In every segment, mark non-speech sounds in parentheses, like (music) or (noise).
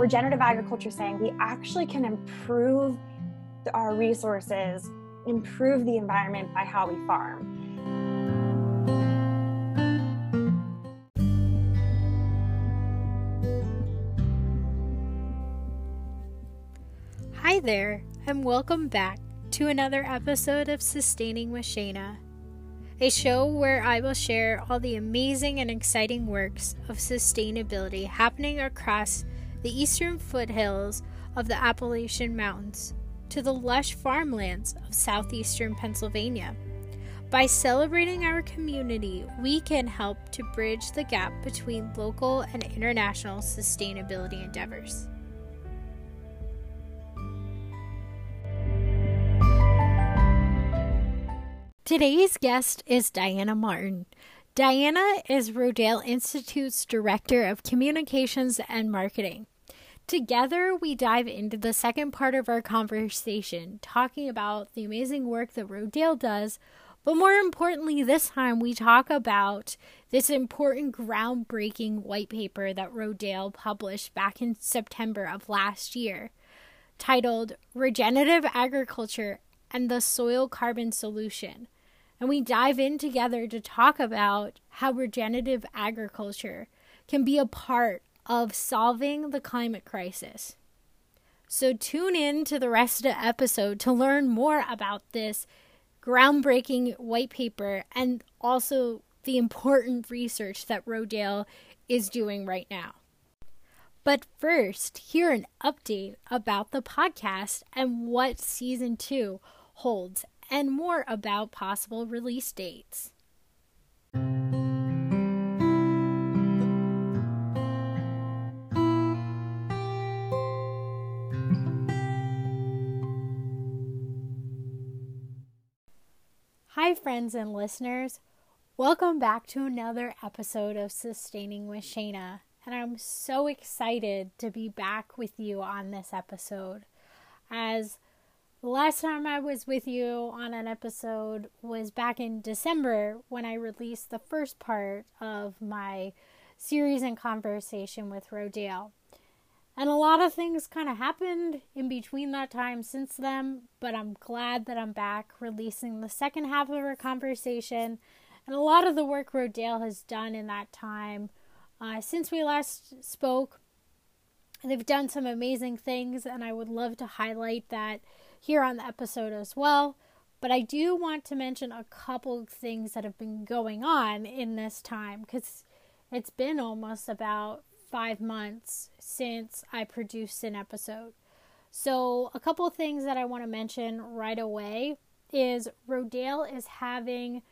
regenerative agriculture saying we actually can improve our resources, improve the environment by how we farm. Hi there, and welcome back to another episode of Sustaining with Shayna, a show where I will share all the amazing and exciting works of sustainability happening across the eastern foothills of the Appalachian Mountains to the lush farmlands of southeastern Pennsylvania. By celebrating our community, we can help to bridge the gap between local and international sustainability endeavors. Today's guest is Diana Martin. Diana is Rodale Institute's Director of Communications and Marketing. Together, we dive into the second part of our conversation, talking about the amazing work that Rodale does. But more importantly, this time we talk about this important groundbreaking white paper that Rodale published back in September of last year, titled Regenerative Agriculture and the Soil Carbon Solution. And we dive in together to talk about how regenerative agriculture can be a part of solving the climate crisis. So tune in to the rest of the episode to learn more about this groundbreaking white paper and also the important research that Rodale is doing right now. But first, hear an update about the podcast and what season 2 holds and more about possible release dates. Hi, friends and listeners. Welcome back to another episode of Sustaining with Shayna. And I'm so excited to be back with you on this episode. As the last time I was with you on an episode was back in December when I released the first part of my series and conversation with Rodale. And a lot of things kind of happened in between that time since then, but I'm glad that I'm back releasing the second half of our conversation. And a lot of the work Rodale has done in that time uh, since we last spoke. They've done some amazing things, and I would love to highlight that here on the episode as well. But I do want to mention a couple things that have been going on in this time because it's been almost about five months since I produced an episode. So, a couple things that I want to mention right away is Rodale is having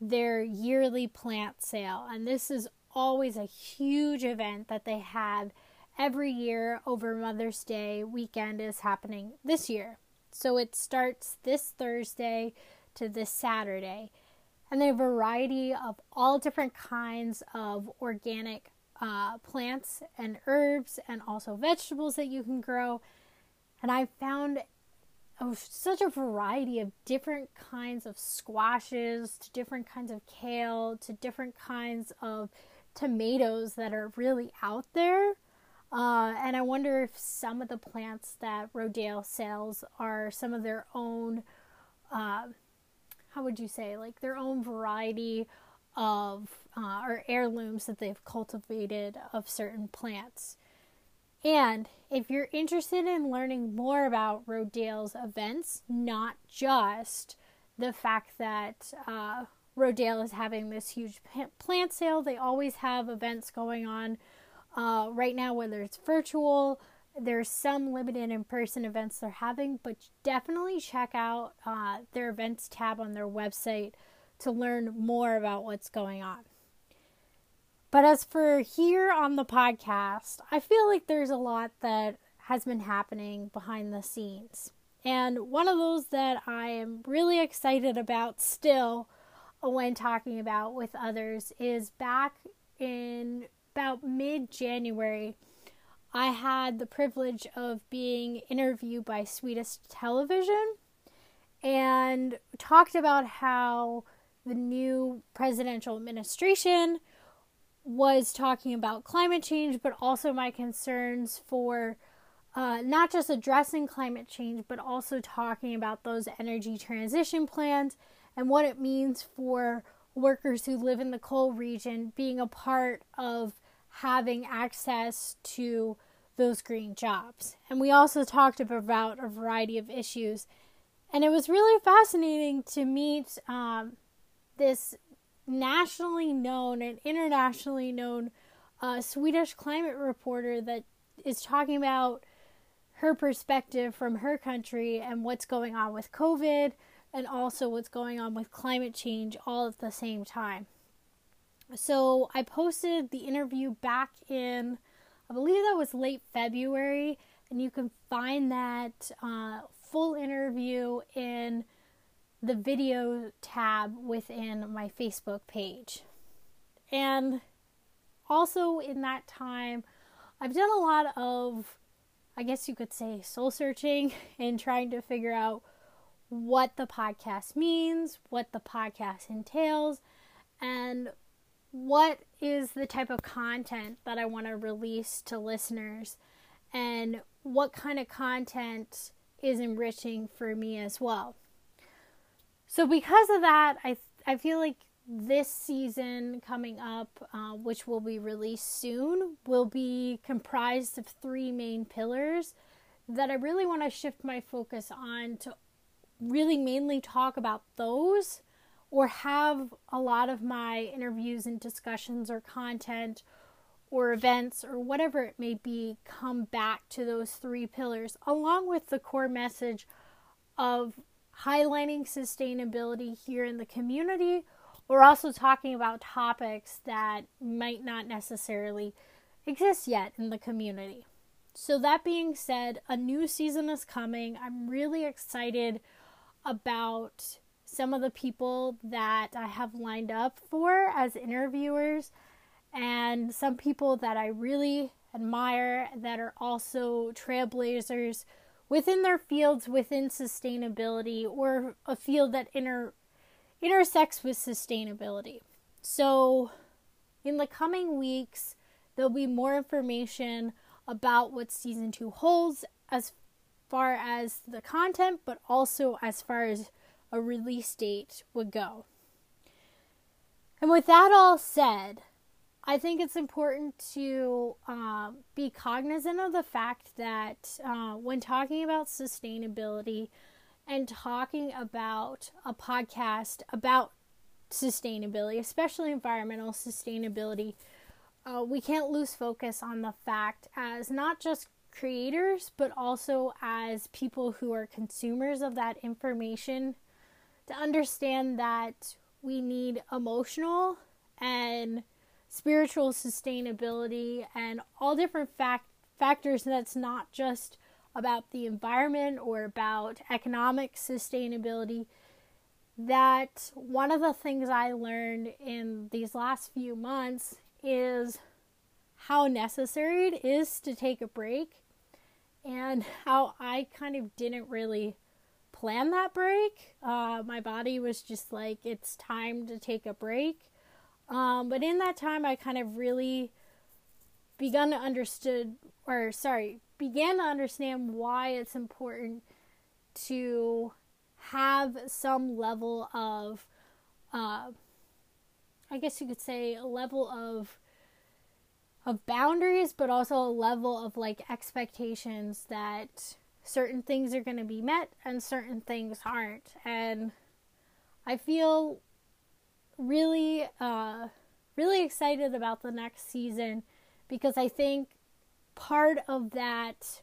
their yearly plant sale, and this is always a huge event that they have every year over Mother's Day weekend is happening this year. So it starts this Thursday to this Saturday. And they have a variety of all different kinds of organic uh, plants and herbs and also vegetables that you can grow. And I found such a variety of different kinds of squashes to different kinds of kale to different kinds of tomatoes that are really out there. Uh, and I wonder if some of the plants that Rodale sells are some of their own, uh, how would you say, like their own variety of uh, or heirlooms that they've cultivated of certain plants. And if you're interested in learning more about Rodale's events, not just the fact that uh, Rodale is having this huge plant sale, they always have events going on uh, right now, whether it's virtual, there's some limited in person events they're having, but definitely check out uh, their events tab on their website to learn more about what's going on. But as for here on the podcast, I feel like there's a lot that has been happening behind the scenes. And one of those that I am really excited about still when talking about with others is back in about mid January, I had the privilege of being interviewed by Swedish television and talked about how the new presidential administration was talking about climate change, but also my concerns for uh, not just addressing climate change, but also talking about those energy transition plans and what it means for workers who live in the coal region being a part of having access to those green jobs. And we also talked about a variety of issues. And it was really fascinating to meet um, this nationally known and internationally known uh, Swedish climate reporter that is talking about her perspective from her country and what's going on with COVID and also what's going on with climate change all at the same time. So I posted the interview back in, I believe that was late February, and you can find that uh, full interview in the video tab within my Facebook page. And also in that time, I've done a lot of, I guess you could say, soul searching (laughs) and trying to figure out what the podcast means, what the podcast entails, and what is the type of content that I want to release to listeners, and what kind of content is enriching for me as well. So, because of that, I, I feel like this season coming up, uh, which will be released soon, will be comprised of three main pillars that I really want to shift my focus on to really mainly talk about those or have a lot of my interviews and discussions or content or events or whatever it may be come back to those three pillars along with the core message of highlighting sustainability here in the community or also talking about topics that might not necessarily exist yet in the community. So, that being said, a new season is coming. I'm really excited about some of the people that I have lined up for as interviewers and some people that I really admire that are also trailblazers within their fields within sustainability or a field that inter intersects with sustainability. So in the coming weeks there'll be more information about what season 2 holds as far as the content, but also as far as a release date would go. And with that all said, I think it's important to uh, be cognizant of the fact that uh, when talking about sustainability and talking about a podcast about sustainability, especially environmental sustainability, uh, we can't lose focus on the fact as not just creators, but also as people who are consumers of that information to understand that we need emotional and spiritual sustainability and all different fact- factors that's not just about the environment or about economic sustainability that one of the things I learned in these last few months is how necessary it is to take a break and how I kind of didn't really plan that break. Uh, my body was just like, it's time to take a break. Um, but in that time, I kind of really begun to understood, or sorry, began to understand why it's important to have some level of, uh, I guess you could say, a level of of boundaries, but also a level of like expectations that certain things are going to be met and certain things aren't. And I feel really, uh, really excited about the next season because I think part of that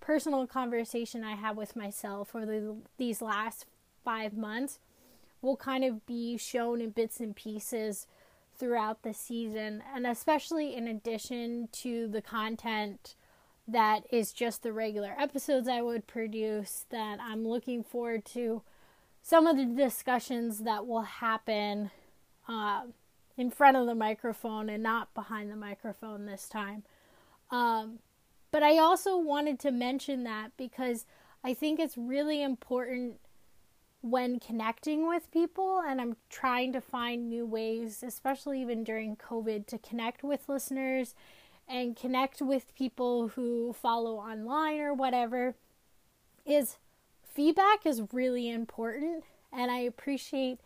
personal conversation I had with myself over the, these last five months will kind of be shown in bits and pieces throughout the season, and especially in addition to the content that is just the regular episodes I would produce, that I'm looking forward to some of the discussions that will happen uh, in front of the microphone and not behind the microphone this time. Um, but I also wanted to mention that because I think it's really important when connecting with people and I'm trying to find new ways, especially even during COVID, to connect with listeners and connect with people who follow online or whatever is feedback is really important and I appreciate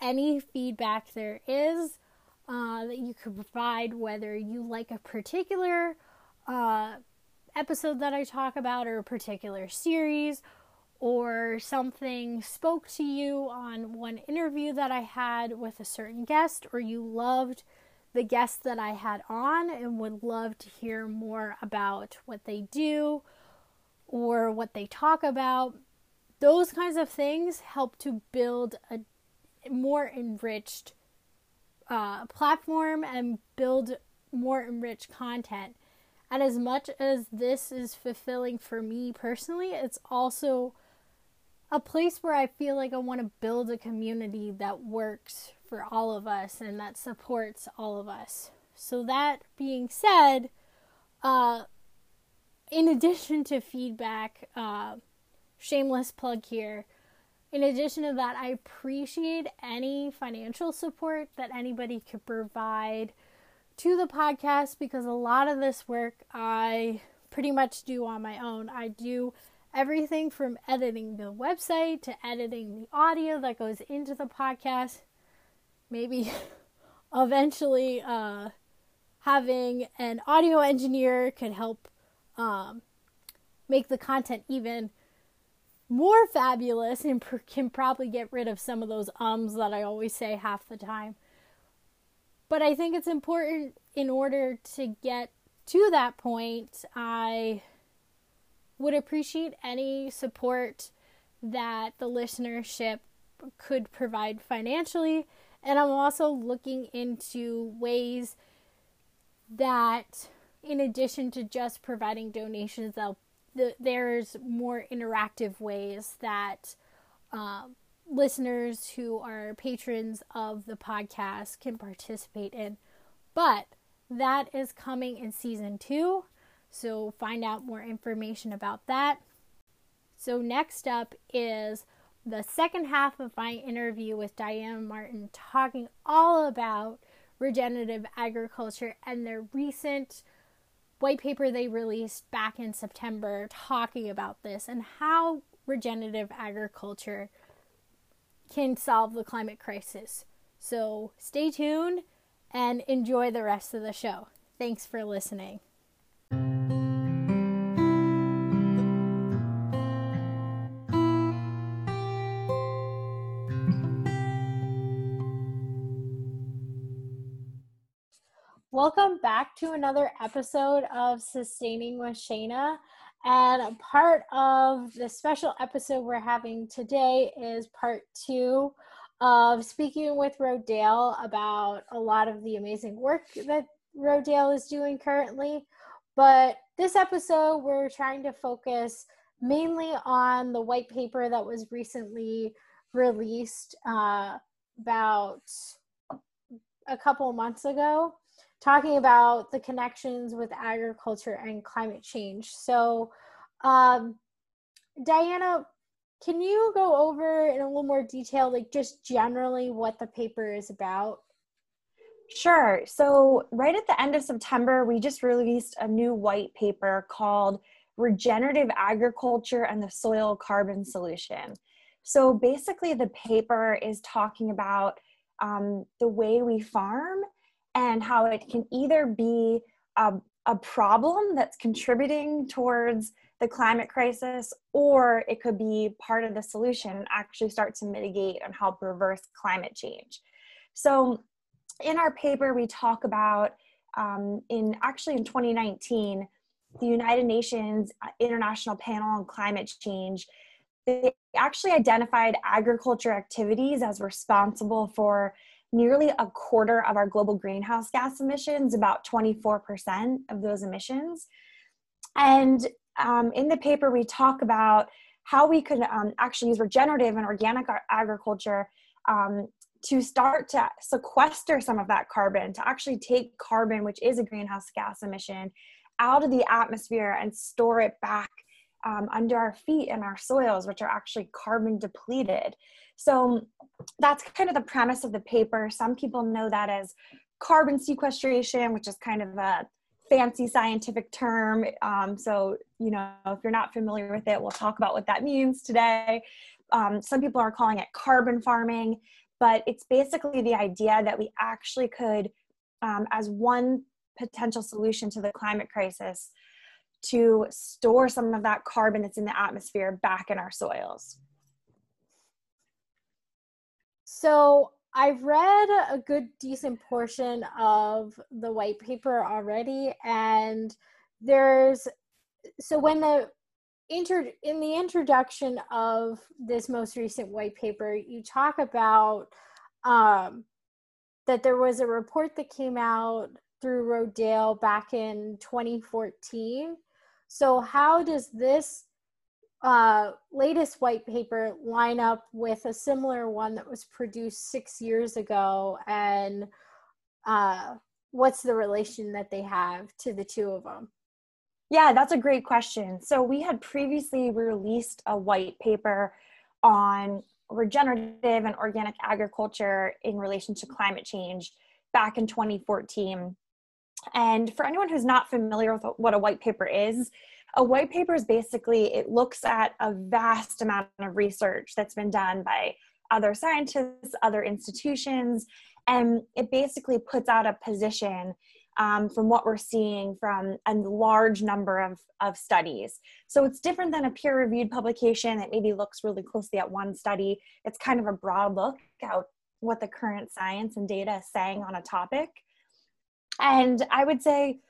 any feedback there is uh, that you could provide, whether you like a particular uh, episode that I talk about or a particular series or something spoke to you on one interview that I had with a certain guest, or you loved the guest that I had on and would love to hear more about what they do or what they talk about. Those kinds of things help to build a more enriched uh, platform and build more enriched content. And as much as this is fulfilling for me personally, it's also a place where I feel like I want to build a community that works for all of us and that supports all of us. So, that being said, uh, in addition to feedback, uh, shameless plug here. In addition to that, I appreciate any financial support that anybody could provide to the podcast because a lot of this work I pretty much do on my own. I do everything from editing the website to editing the audio that goes into the podcast. Maybe (laughs) eventually uh, having an audio engineer could help um, make the content even more fabulous and can probably get rid of some of those ums that I always say half the time. But I think it's important in order to get to that point, I would appreciate any support that the listenership could provide financially. And I'm also looking into ways that, in addition to just providing donations, the, there's more interactive ways that um, listeners who are patrons of the podcast can participate in. But that is coming in season two. So find out more information about that. So, next up is the second half of my interview with Diana Martin, talking all about regenerative agriculture and their recent white paper they released back in September talking about this and how regenerative agriculture can solve the climate crisis. So, stay tuned and enjoy the rest of the show. Thanks for listening. Welcome back to another episode of Sustaining with Shayna. And a part of the special episode we're having today is part two of speaking with Rodale about a lot of the amazing work that Rodale is doing currently. But this episode, we're trying to focus mainly on the white paper that was recently released uh, about a couple months ago talking about the connections with agriculture and climate change. So, um, Diana, can you go over in a little more detail, like just generally what the paper is about? Sure. So, right at the end of September, we just released a new white paper called Regenerative Agriculture and the Soil Carbon Solution. So, basically, the paper is talking about um, the way we farm and how it can either be a, a problem that's contributing towards the climate crisis, or it could be part of the solution and actually start to mitigate and help reverse climate change. So, in our paper, we talk about um, in actually in 2019, the United Nations International Panel on Climate Change they actually identified agriculture activities as responsible for nearly a quarter of our global greenhouse gas emissions, about 24% of those emissions. And um, in the paper, we talk about how we could um, actually use regenerative and organic agriculture um, to start to sequester some of that carbon, to actually take carbon, which is a greenhouse gas emission, out of the atmosphere and store it back um, under our feet and our soils, which are actually carbon depleted. So that's kind of the premise of the paper. Some people know that as carbon sequestration, which is kind of a fancy scientific term. Um, so, you know, if you're not familiar with it, we'll talk about what that means today. Um, some people are calling it carbon farming, but it's basically the idea that we actually could, um, as one potential solution to the climate crisis, to store some of that carbon that's in the atmosphere back in our soils. So I've read a good decent portion of the white paper already, and there's so when the inter in the introduction of this most recent white paper, you talk about um, that there was a report that came out through Rodale back in 2014. So how does this uh, latest white paper line up with a similar one that was produced six years ago? And uh, what's the relation that they have to the two of them yeah that's a great question. So we had previously released a white paper on regenerative and organic agriculture in relation to climate change back in 2014 and for anyone who's not familiar with what a white paper is a white paper is basically it looks at a vast amount of research that's been done by other scientists other institutions and it basically puts out a position um, from what we're seeing from a large number of, of studies. So it's different than a peer reviewed publication that maybe looks really closely at one study. It's kind of a broad look at what the current science and data is saying on a topic. And I would say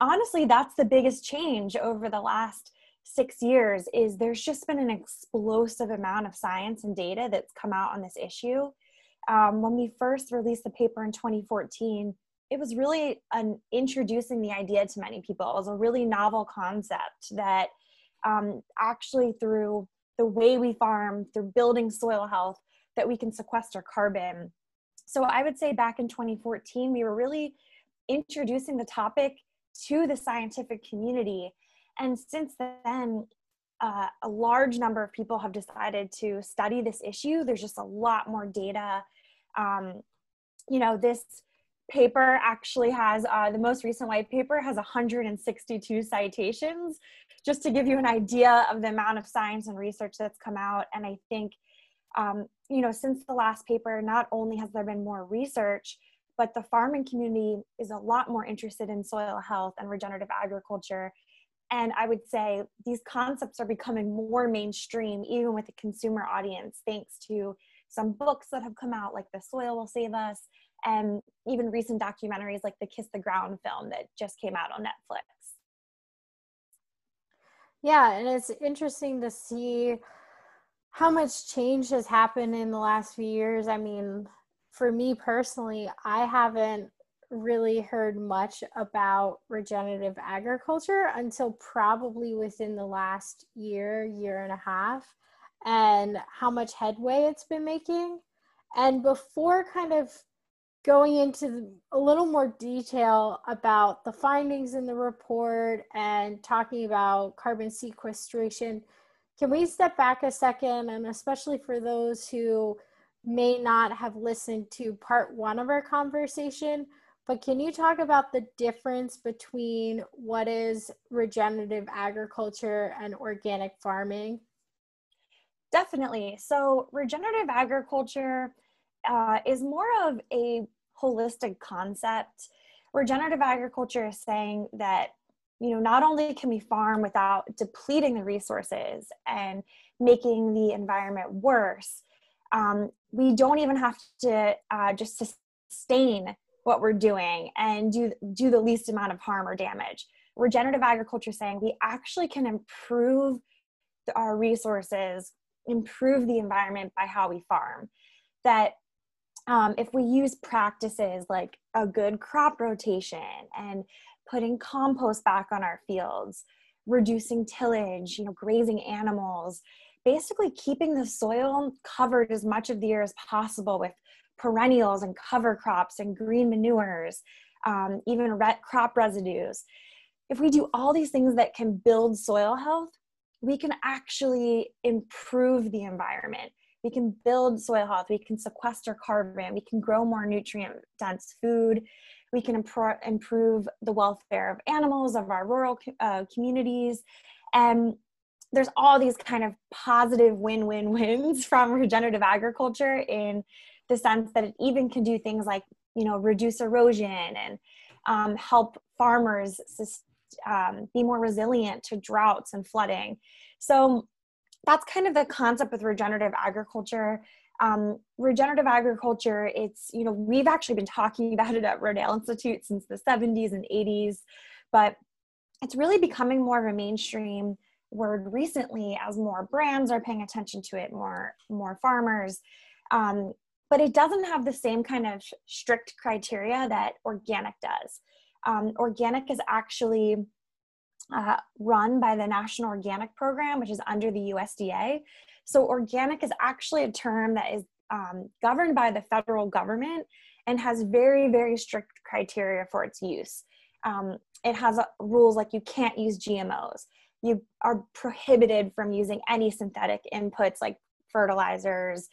honestly that's the biggest change over the last six years is there's just been an explosive amount of science and data that's come out on this issue. Um, when we first released the paper in 2014 it was really an introducing the idea to many people. It was a really novel concept that um, actually through the way we farm through building soil health that we can sequester carbon. So i would say back in 2014 we were really introducing the topic to the scientific community. And since then, uh, a large number of people have decided to study this issue. There's just a lot more data. Um, you know, this paper actually has uh, the most recent white paper has 162 citations, just to give you an idea of the amount of science and research that's come out. And I think, um, you know, since the last paper, not only has there been more research, but the farming community is a lot more interested in soil health and regenerative agriculture. And i would say these concepts are becoming more mainstream even with the consumer audience thanks to some books that have come out like the soil will save us and even recent documentaries like the kiss the ground film that just came out on netflix. Yeah and it's interesting to see how much change has happened in the last few years. I mean for me personally, I haven't really heard much about regenerative agriculture until probably within the last year, year and a half, and how much headway it's been making. And before kind of going into a little more detail about the findings in the report and talking about carbon sequestration, can we step back a second? And especially for those who may not have listened to part one of our conversation, but can you talk about the difference between what is regenerative agriculture and organic farming? Definitely. So, regenerative agriculture uh, is more of a holistic concept. Regenerative agriculture is saying that you know not only can we farm without depleting the resources and making the environment worse um, we don't even have to uh, just sustain what we're doing and do do the least amount of harm or damage. Regenerative agriculture is saying we actually can improve our resources improve the environment by how we farm. That um, if we use practices like a good crop rotation and putting compost back on our fields reducing tillage you know grazing animals basically keeping the soil covered as much of the year as possible with perennials and cover crops and green manures, um, even ret- crop residues. If we do all these things that can build soil health, we can actually improve the environment. We can build soil health, we can sequester carbon, we can grow more nutrient dense food, we can improve the welfare of animals, of our rural uh, communities. And there's all these kind of positive win win wins (laughs) from regenerative agriculture in the sense that it even can do things like, you know, reduce erosion and um, help farmers um, be more resilient to droughts and flooding. So that's kind of the concept with regenerative agriculture. Um, regenerative agriculture, it's, you know, we've actually been talking (laughs) about it at Rodale Institute since the 70s and 80s, but it's really becoming more of a mainstream word recently as more brands are paying attention to it, more, more farmers. Um, but it doesn't have the same kind of strict criteria that organic does. Um, organic is actually uh, run by the National Organic Program, which is under the USDA. So, organic is actually a term that is um, governed by the federal government and has very, very strict criteria for its use. Um, it has uh, rules like you can't use GMOs, you are prohibited from using any synthetic inputs like fertilizers,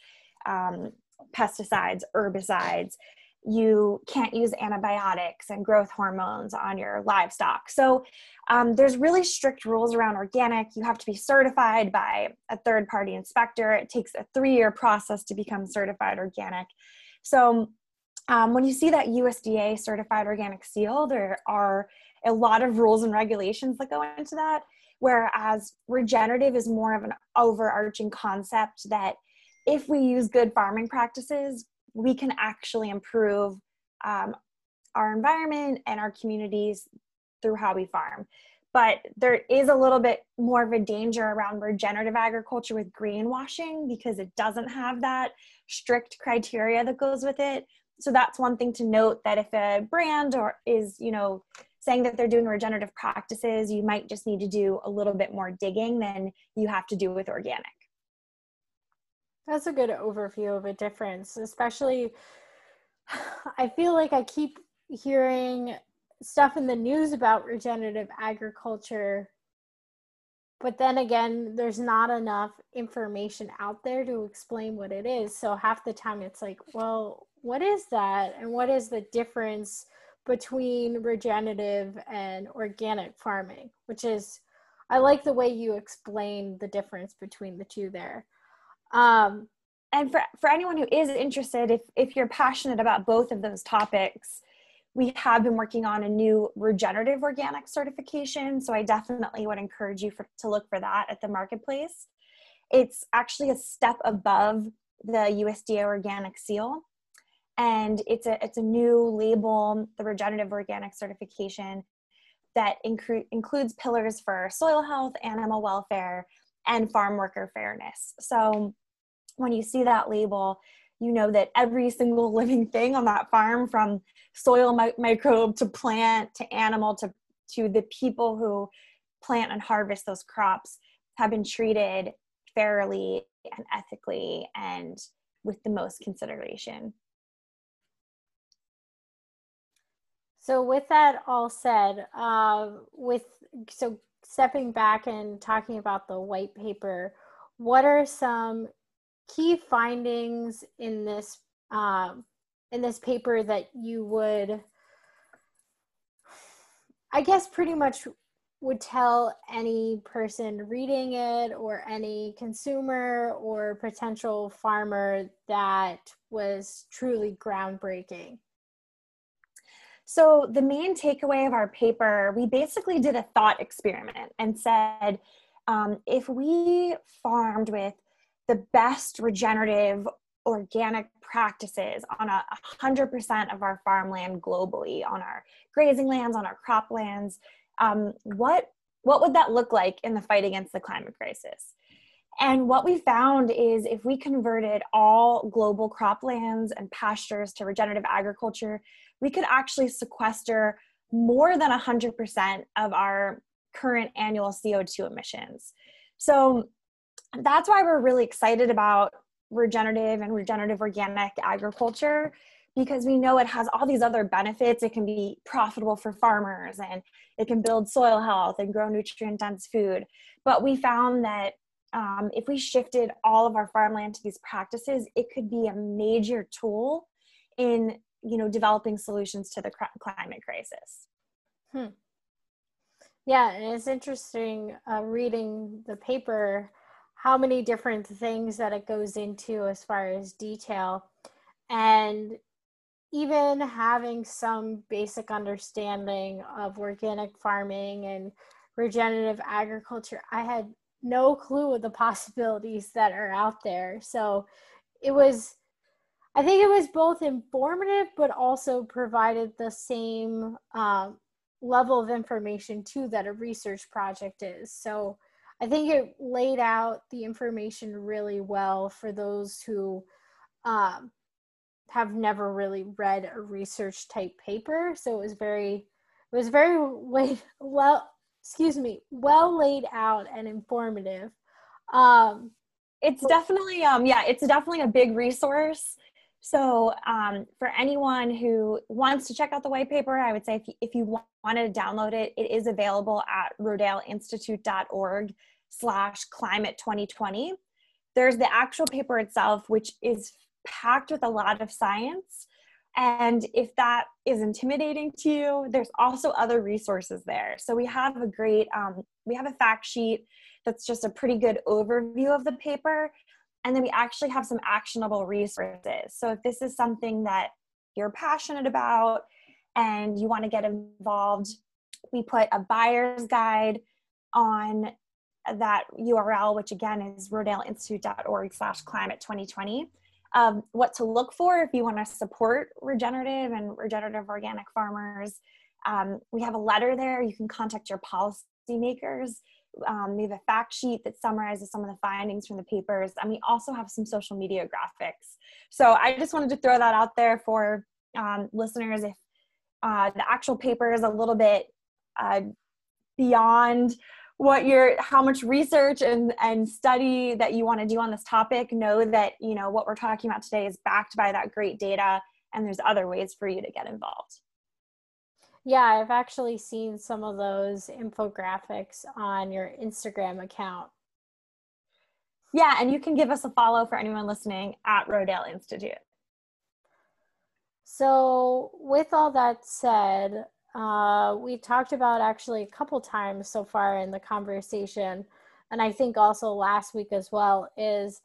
um, pesticides, herbicides you can't use antibiotics and growth hormones on your livestock. So um, there's really strict rules around organic. You have to be certified by a third party inspector. It takes a three year process to become certified organic. So um, when you see that USDA certified organic seal, there are a lot of rules and regulations that go into that. Whereas regenerative is more of an overarching concept that if we use good farming practices, we can actually improve um, our environment and our communities through how we farm. But there is a little bit more of a danger around regenerative agriculture with greenwashing because it doesn't have that strict criteria that goes with it. So that's one thing to note that if a brand or is, you know, saying that they're doing regenerative practices, you might just need to do a little bit more digging than you have to do with organic. That's a good overview of a difference, especially I feel like I keep hearing stuff in the news about regenerative agriculture but then again there's not enough information out there to explain what it is so half the time it's like well what is that and what is the difference between regenerative and organic farming which is i like the way you explain the difference between the two there um, and for, for anyone who is interested, if, if you're passionate about both of those topics, we have been working on a new regenerative organic certification. So I definitely would encourage you for, to look for that at the marketplace. It's actually a step above the USDA organic seal. And it's a, it's a new label, the regenerative organic certification, that incre- includes pillars for soil health, animal welfare, and farm worker fairness. So when you see that label, you know that every single living thing on that farm, from soil mi- microbe to plant to animal to, to the people who plant and harvest those crops, have been treated fairly and ethically and with the most consideration. So, with that all said, uh, with so stepping back and talking about the white paper, what are some key findings in this um, in this paper that you would, I guess, pretty much would tell any person reading it or any consumer or potential farmer that was truly groundbreaking? So, the main takeaway of our paper, we basically did a thought experiment and said um, if we farmed with the best regenerative organic practices on a 100% of our farmland globally, on our grazing lands, on our croplands, um, what, what would that look like in the fight against the climate crisis? And what we found is if we converted all global croplands and pastures to regenerative agriculture, we could actually sequester more than 100% of our current annual CO2 emissions. So that's why we're really excited about regenerative and regenerative organic agriculture because we know it has all these other benefits. It can be profitable for farmers and it can build soil health and grow nutrient dense food. But we found that um, if we shifted all of our farmland to these practices, it could be a major tool in you know developing solutions to the climate crisis. Hmm. Yeah, and it's interesting uh, reading the paper how many different things that it goes into as far as detail, and even having some basic understanding of organic farming and regenerative agriculture. I had no clue of the (laughs) possibilities that are out there. So it was, I think it was both informative, but also provided the same um, level of information too that a research project is. So I think it laid out the information really well for those who um, have never really read a research type paper. So it was very, it was very (laughs) well excuse me, well laid out and informative. Um, it's definitely, um, yeah, it's definitely a big resource. So, um, for anyone who wants to check out the white paper, I would say if you, if you wanted to download it, it is available at rodaleinstitute.org slash climate 2020. There's the actual paper itself, which is packed with a lot of science. And if that is intimidating to you, there's also other resources there. So we have a great, um, we have a fact sheet that's just a pretty good overview of the paper. And then we actually have some actionable resources. So if this is something that you're passionate about and you want to get involved, we put a buyer's guide on that URL, which again is rodaleinstitute.org slash climate 2020 um, what to look for if you want to support regenerative and regenerative organic farmers. Um, we have a letter there. You can contact your policymakers. Um, we have a fact sheet that summarizes some of the findings from the papers. And we also have some social media graphics. So I just wanted to throw that out there for um, listeners if uh, the actual paper is a little bit uh, beyond what you're how much research and and study that you want to do on this topic know that you know what we're talking about today is backed by that great data and there's other ways for you to get involved yeah i've actually seen some of those infographics on your instagram account yeah and you can give us a follow for anyone listening at rodale institute so with all that said uh, we talked about actually a couple times so far in the conversation, and I think also last week as well, is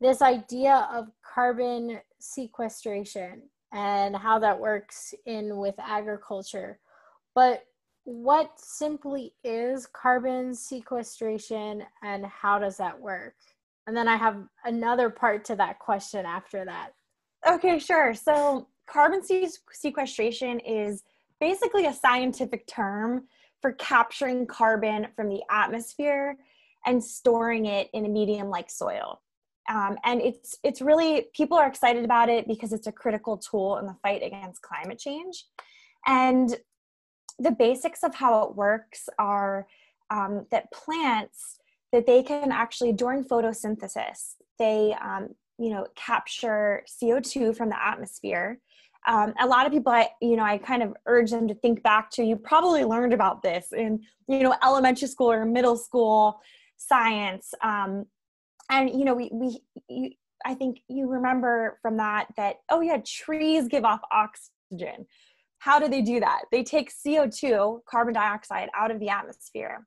this idea of carbon sequestration and how that works in with agriculture. But what simply is carbon sequestration and how does that work? And then I have another part to that question after that. Okay, sure. So, carbon sequestration is basically a scientific term for capturing carbon from the atmosphere and storing it in a medium like soil. Um, and it's it's really people are excited about it because it's a critical tool in the fight against climate change. And the basics of how it works are um, that plants that they can actually during photosynthesis they um, you know capture CO2 from the atmosphere. Um, a lot of people i you know i kind of urge them to think back to you probably learned about this in you know elementary school or middle school science. Um, and you know we we you, i think you remember from that that oh yeah trees give off oxygen how do they do that? They take co2 carbon dioxide out of the atmosphere.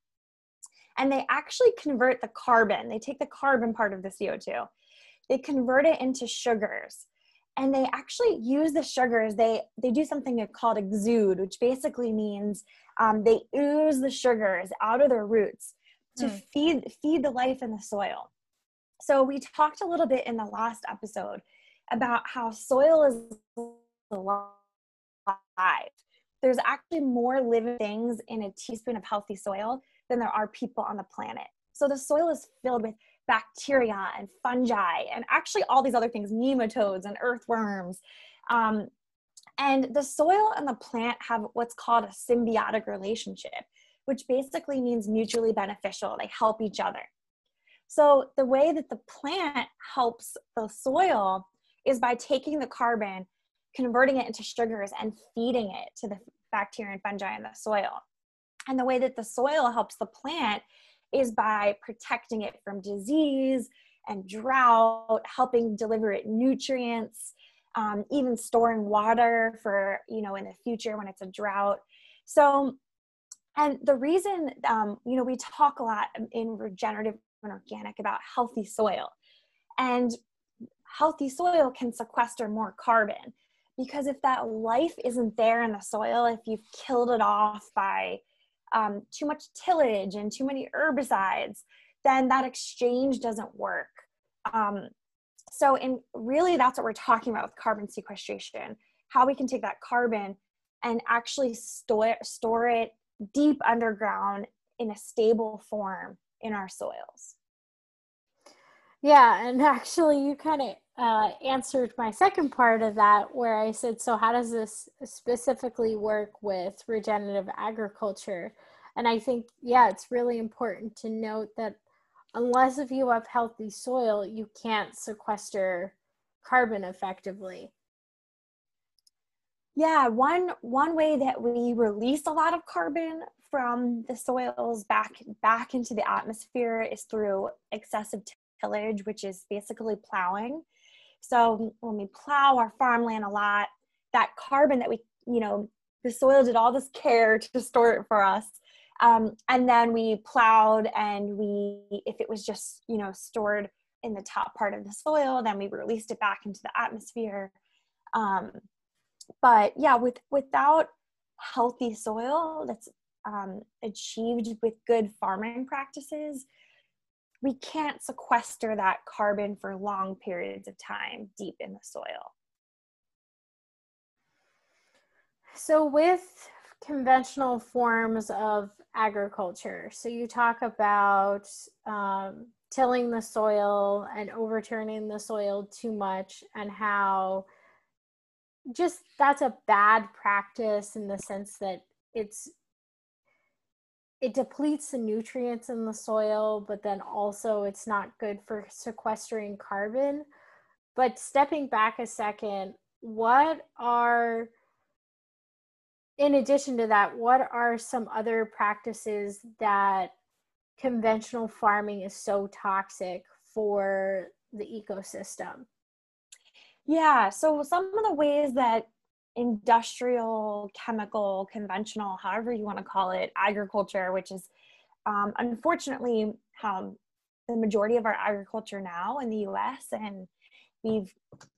And they actually convert the carbon. They take the carbon part of the co2 they convert it into sugars. And they actually use the sugars. They they do something called exude which basically means um, they ooze the sugars out of their roots to mm. feed feed the life in the soil. So we talked a little bit in the last episode about how soil is alive there's actually more living things in a teaspoon of healthy soil than there are people on the planet so the soil is filled with bacteria and fungi and actually all these other things, nematodes and earthworms. Um, and the soil and the plant have what's called a symbiotic relationship, which basically means mutually beneficial. They help each other. So the way that the plant helps the soil is by taking the carbon, converting it into sugars and feeding it to the bacteria and fungi in the soil. And the way that the soil helps the plant is by protecting it from disease and drought, helping deliver it nutrients, um, even storing water for, you know, in the future when it's a drought. So, and the reason, um, you know, we talk a lot in regenerative and organic about healthy soil. And healthy soil can sequester more carbon because if that life isn't there in the soil, if you've killed it off by um, too much tillage and too many herbicides, then that exchange doesn't work. Um, so, in really, that's what we're talking about with carbon sequestration how we can take that carbon and actually store, store it deep underground in a stable form in our soils. Yeah, and (laughs) actually, you kind of uh, answered my second part of that, where I said, So, how does this specifically work with regenerative agriculture? And I think, yeah, it's really important to note that unless if you have healthy soil, you can't sequester carbon effectively. Yeah, one one way that we release a lot of carbon from the soils back back into the atmosphere is through excessive tillage, which is basically plowing. So when we plow our farmland a lot, that carbon that we, you know, the soil did all this care to store it for us. Um, and then we plowed and we, if it was just, you know, stored in the top part of the soil, then we released it back into the atmosphere. Um, but yeah, with without healthy soil that's um, achieved with good farming practices, we can't sequester that carbon for long periods of time deep in the soil. So, with conventional forms of agriculture, so you talk about um, tilling the soil and overturning the soil too much, and how just that's a bad practice in the sense that it's it depletes the nutrients in the soil, but then also it's not good for sequestering carbon. But stepping back a second, what are, in addition to that, what are some other practices that conventional farming is so toxic for the ecosystem? Yeah, so some of the ways that industrial, chemical, conventional, however you want to call it, agriculture, which is um, unfortunately um, the majority of our agriculture now in the U.S. and we've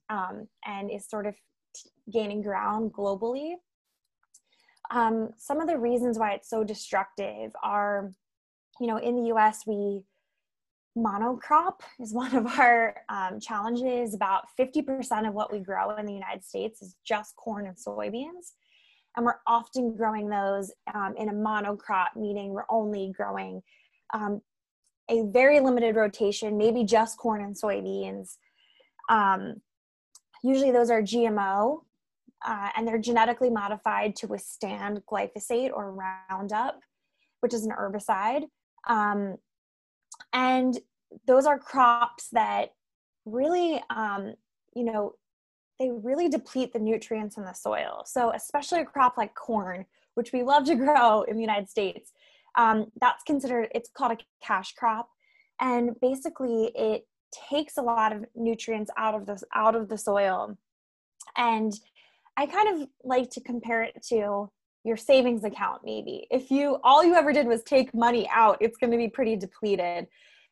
um, and is sort of gaining ground globally. Um, some of the reasons why it's so destructive are, you know, in the U.S. we monocrop is (laughs) one of our um, challenges. About 50% of what we grow in the United States is just corn and soybeans. And we're often growing those um, in a monocrop, meaning we're only growing um, a very limited rotation, maybe just corn and soybeans. Um, usually those are GMO uh, and they're genetically modified to withstand glyphosate or Roundup, which is an herbicide. Um, and those are crops that really um, you know they really deplete the nutrients in the soil. So especially a crop like corn which we love to (laughs) grow in the united states um, that's considered it's called a cash crop. And basically it takes a lot of nutrients out of the, out of the soil. And i kind of like to compare it to your savings account maybe. If you all you ever did was take money out it's going to be pretty depleted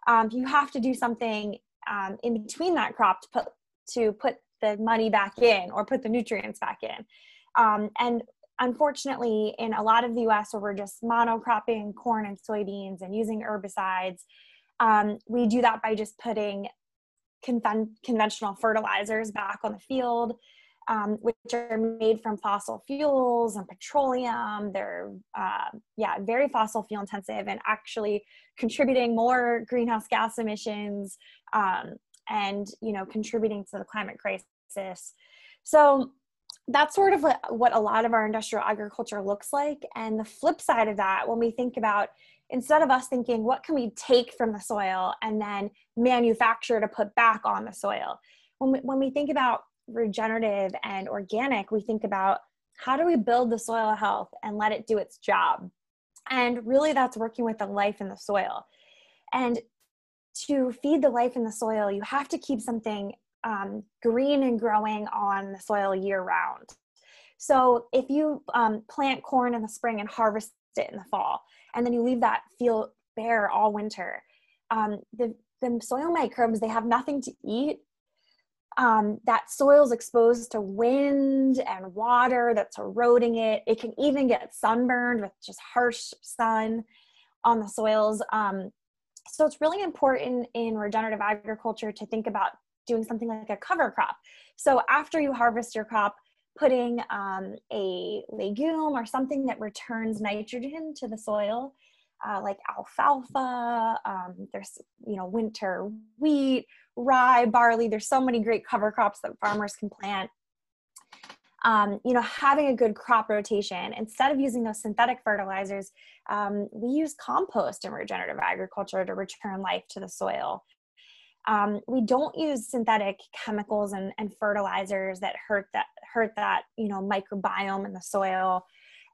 um, you have to do something um, in between that crop to put to put the money back in or put the nutrients back in. Um, and unfortunately in a lot of the us where we're just monocropping corn and soybeans and using herbicides um, we do that by just putting conven- conventional fertilizers back on the field um, which are made from fossil fuels and petroleum. They're, uh, yeah, very fossil fuel intensive and actually contributing more greenhouse gas emissions um, and, you know, contributing to the climate crisis. So that's sort of what a lot of our industrial agriculture looks like. And the flip side of that, when we think about instead of us thinking, what can we take from the soil and then manufacture to put back on the soil? When we, when we think about regenerative and organic, we think about how do we build the soil health and let it do its job? And really, that's working with the life in the soil. And to feed the life in the soil, you have to keep something um, green and growing on the soil year round. So if you um, plant corn in the spring and harvest it in the fall, and then you leave that field bare all winter, um, the, the soil microbes, they have nothing to eat. Um, that soil's exposed to wind and water that's eroding it. It can even get sunburned with just harsh sun on the soils. Um, so it's really important in regenerative agriculture to think about doing something like a cover crop. So after you harvest your crop, putting um, a legume or something that returns nitrogen to the soil, uh, like alfalfa. Um, there's you know winter wheat, rye, barley. There's so many great cover crops that farmers can plant. Um, you know, having a good crop rotation instead of using those synthetic fertilizers, um, we use compost in regenerative agriculture to return life to the soil. Um, we don't use synthetic chemicals and, and fertilizers that hurt that hurt that you know microbiome in the soil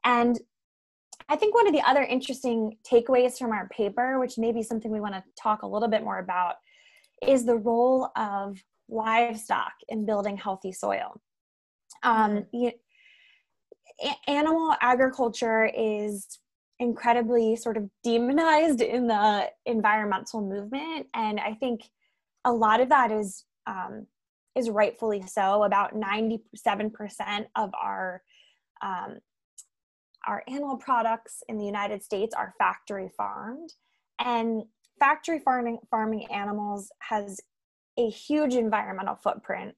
and i think one of the other interesting takeaways from our paper which may be something we want to talk a little bit more about is the role of livestock in building healthy soil um, mm-hmm. you, animal agriculture is incredibly sort of demonized in the environmental movement and i think a lot of that is um, is rightfully so. About 97% of our um, our animal products in the United States are factory farmed, and factory farming farming animals has a huge environmental footprint.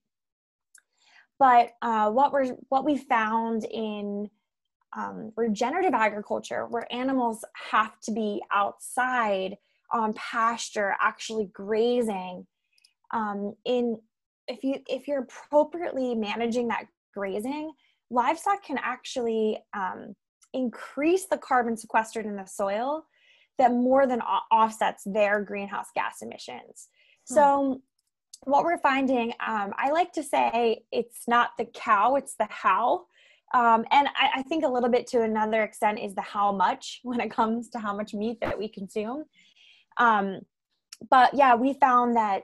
But uh, what we're what we found in um, regenerative agriculture, where animals have to be outside on pasture, actually grazing, um, in if you if you're appropriately managing that grazing livestock can actually um, increase the carbon sequestered in the soil that more than offsets their greenhouse gas emissions hmm. so what we're finding um, i like to say it's not the cow it's the how um, and I, I, think a little bit to another extent is the how much (laughs) when it comes to how much meat that we consume um, but yeah we found that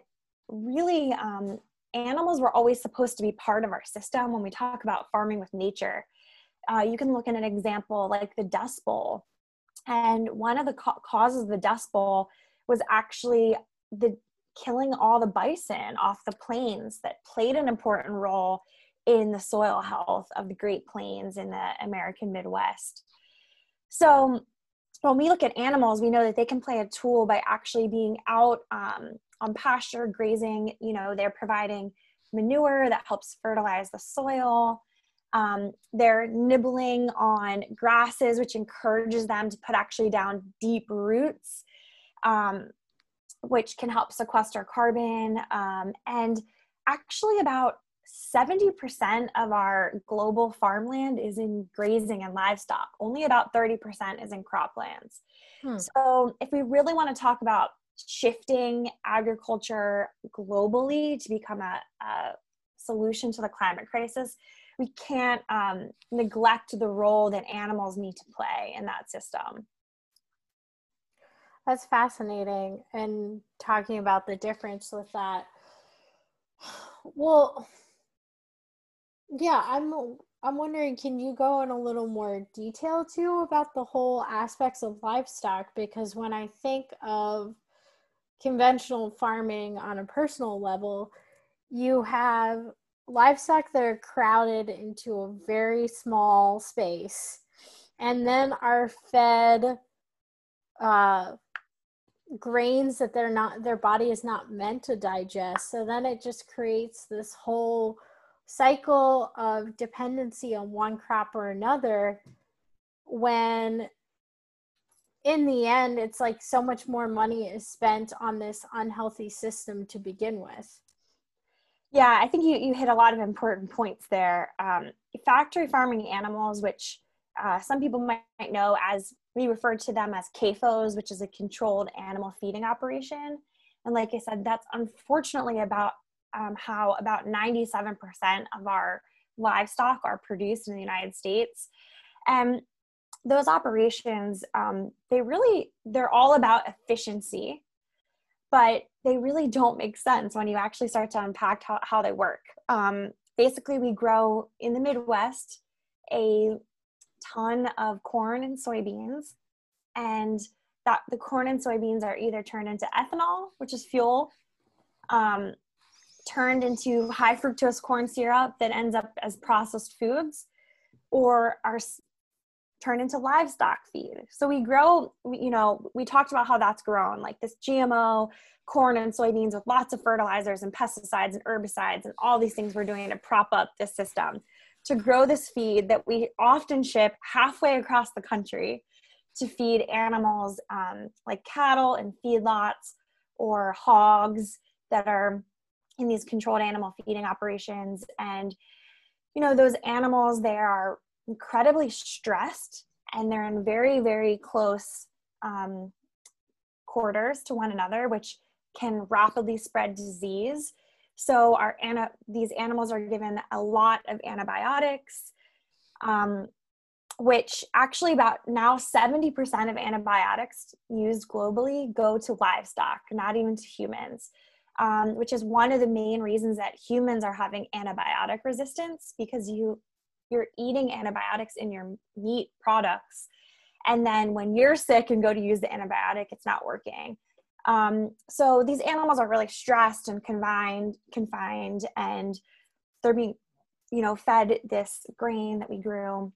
really um, animals were always supposed to be part of our system when we talk about farming with nature. Uh, you can look at an example like the Dust Bowl. And one of the ca- causes of the Dust Bowl was actually the killing all the bison off the plains that played an important role in the soil health of the Great Plains in the American Midwest. So when we look at animals, we know that they can play a tool by actually being out um, on pasture grazing you know they're providing manure that helps fertilize the soil um, they're nibbling on grasses which encourages them to put actually down deep roots um, which can help sequester carbon. Um, and actually about 70% of our global farmland is in grazing and livestock. Only about 30% is in croplands. Hmm. so if we really want to talk about shifting agriculture globally to become a, a solution to the climate crisis, we can't um, neglect the role that animals need to play in that system. That's fascinating. And talking about the difference with that. (sighs) Well, yeah, I'm I'm wondering, can you go in a little more detail too about the whole aspects of livestock? Because when I think of conventional farming on a personal level, you have livestock that are crowded into a very small space and then are fed uh, grains that they're not their body is not meant to digest so then it just creates this whole cycle of dependency on one crop or another when in the end, it's like so much more money is spent on this unhealthy system to begin with. Yeah, I think you, you hit a lot of important points there. Um, factory farming animals, which uh, some people might, might know as we refer to them as CAFOs, which is a controlled animal feeding operation. And like I said, that's unfortunately about um, how about 97% of our livestock are produced in the United States. And those operations, um, they really, they're all about efficiency, but they really don't make sense when you actually start to unpack how, how they work. Um, basically, we grow in the Midwest a ton of corn and soybeans, and that the corn and soybeans are either turned into ethanol, which is fuel, um, turned into high fructose corn syrup that ends up as processed foods, or are turned into livestock feed. So we grow, you know, we talked about how that's grown, like this GMO corn and soybeans with lots of fertilizers and pesticides and herbicides and all these things we're doing to prop up this system to grow this feed that we often ship halfway across the country to feed animals um, like cattle and feedlots or hogs that are in these controlled animal feeding operations and you know those animals they are incredibly stressed and they're in very very close um, quarters to one another which can rapidly spread disease. So our ana- these animals are given a lot of antibiotics um, which actually about now 70% of antibiotics used globally go to livestock, not even to humans, um, which is one of the main reasons that humans are having antibiotic resistance because you you're eating antibiotics in your meat products. And then when you're sick and go to use the antibiotic it's not working. Um, so these animals are really stressed and confined confined and they're being you know fed this grain that we grew.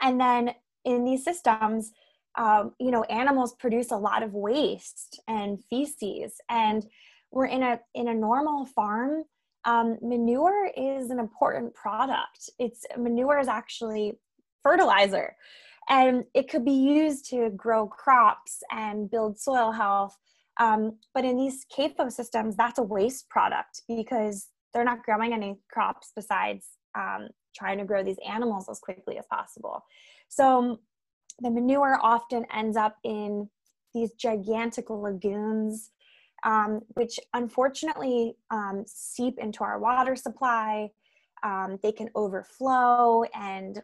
And then in these systems um, you know animals produce a lot of waste and feces. And we're in a in a normal farm um, manure is an important product it's manure is actually fertilizer and it could be used to grow crops and build soil health um, but in these CAFO systems that's a waste product because they're not growing any crops besides um, trying to grow these animals as quickly as possible. So the manure often ends up in these gigantic lagoons, um, which unfortunately um, seep into our water supply. Um, they can overflow, and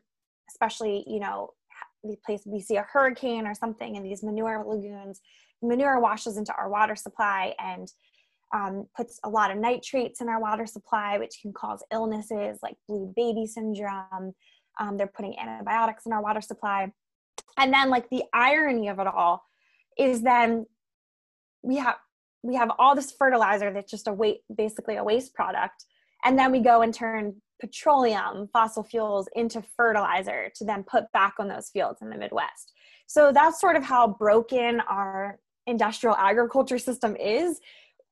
especially, you know, the place we see a hurricane or something in these manure lagoons, manure washes into our water supply and um, puts a lot of nitrates in our water supply, which can cause illnesses like blue baby syndrome. Um, they're putting antibiotics in our water supply. And then, like, the irony of it all is then we have we have all this fertilizer that's just a waste basically a waste product. And then we go and turn petroleum fossil fuels into fertilizer to then put back on those fields in the midwest. So that's sort of how broken our industrial agriculture system is.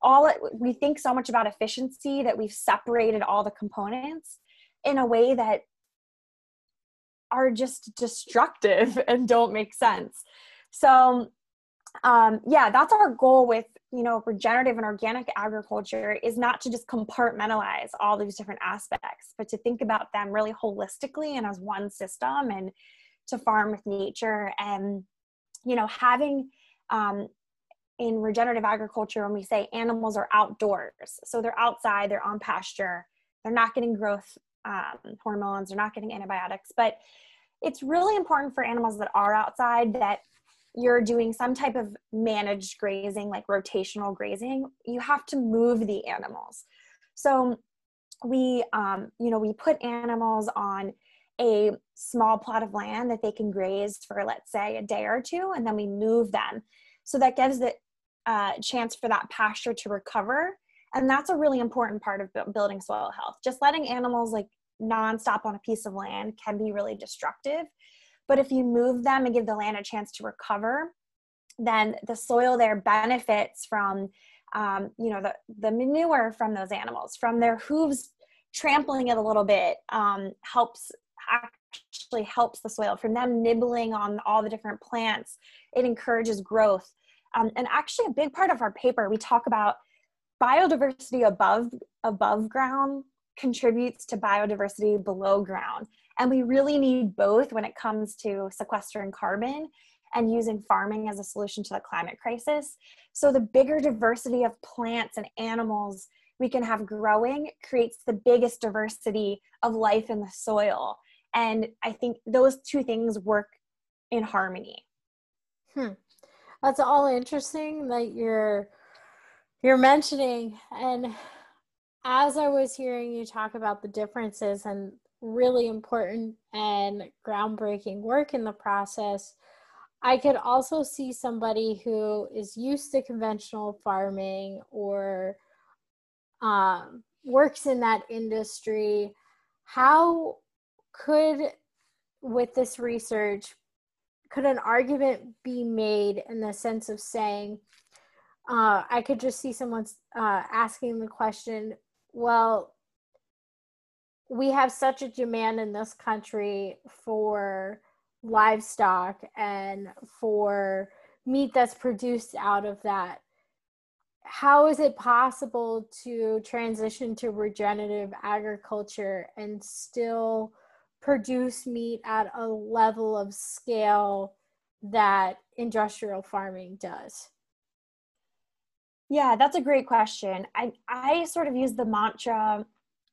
All it, we think so much about efficiency that we've separated all the components in a way that are just destructive (laughs) and don't make sense. So um, yeah that's our goal with you know regenerative and organic agriculture is not to just compartmentalize all these different aspects but to think about them really holistically and as one system and to farm with nature. And you know having um, in regenerative agriculture when we say animals are outdoors so they're outside they're on pasture they're not getting growth um, hormones they're not getting antibiotics but it's really important for animals that are outside that you're doing some type of managed grazing like rotational grazing you have to move the animals. So we um, you know we put animals on a small plot of land that they can graze for let's say a day or two and then we move them. So that gives the uh, chance for that pasture to recover and that's a really important part of building soil health. Just letting animals like nonstop on a piece of land can be really destructive but if you move them and give the land a chance to recover then the soil there benefits from um, you know the, the manure from those animals from their hooves trampling it a little bit um, helps actually helps the soil from them nibbling on all the different plants it encourages growth um, and actually, a big part of our paper, we talk about biodiversity above above ground contributes to biodiversity below ground. And we really need both when it comes to sequestering carbon and using farming as a solution to the climate crisis. So the bigger diversity of plants and animals we can have growing creates the biggest diversity of life in the soil. And I think those two things work in harmony. Hmm. That's all interesting that you're you're mentioning and as I was hearing you talk about the differences and really important and groundbreaking work in the process, I could also see somebody who is used to conventional farming or um, works in that industry. How could, with this research, could an argument be made in the sense of saying, uh, I could just see someone uh, asking the question, well, we have such a demand in this country for livestock and for meat that's produced out of that. How is it possible to transition to regenerative agriculture and still produce meat at a level of scale that industrial farming does? Yeah that's a great question. I i sort of use the mantra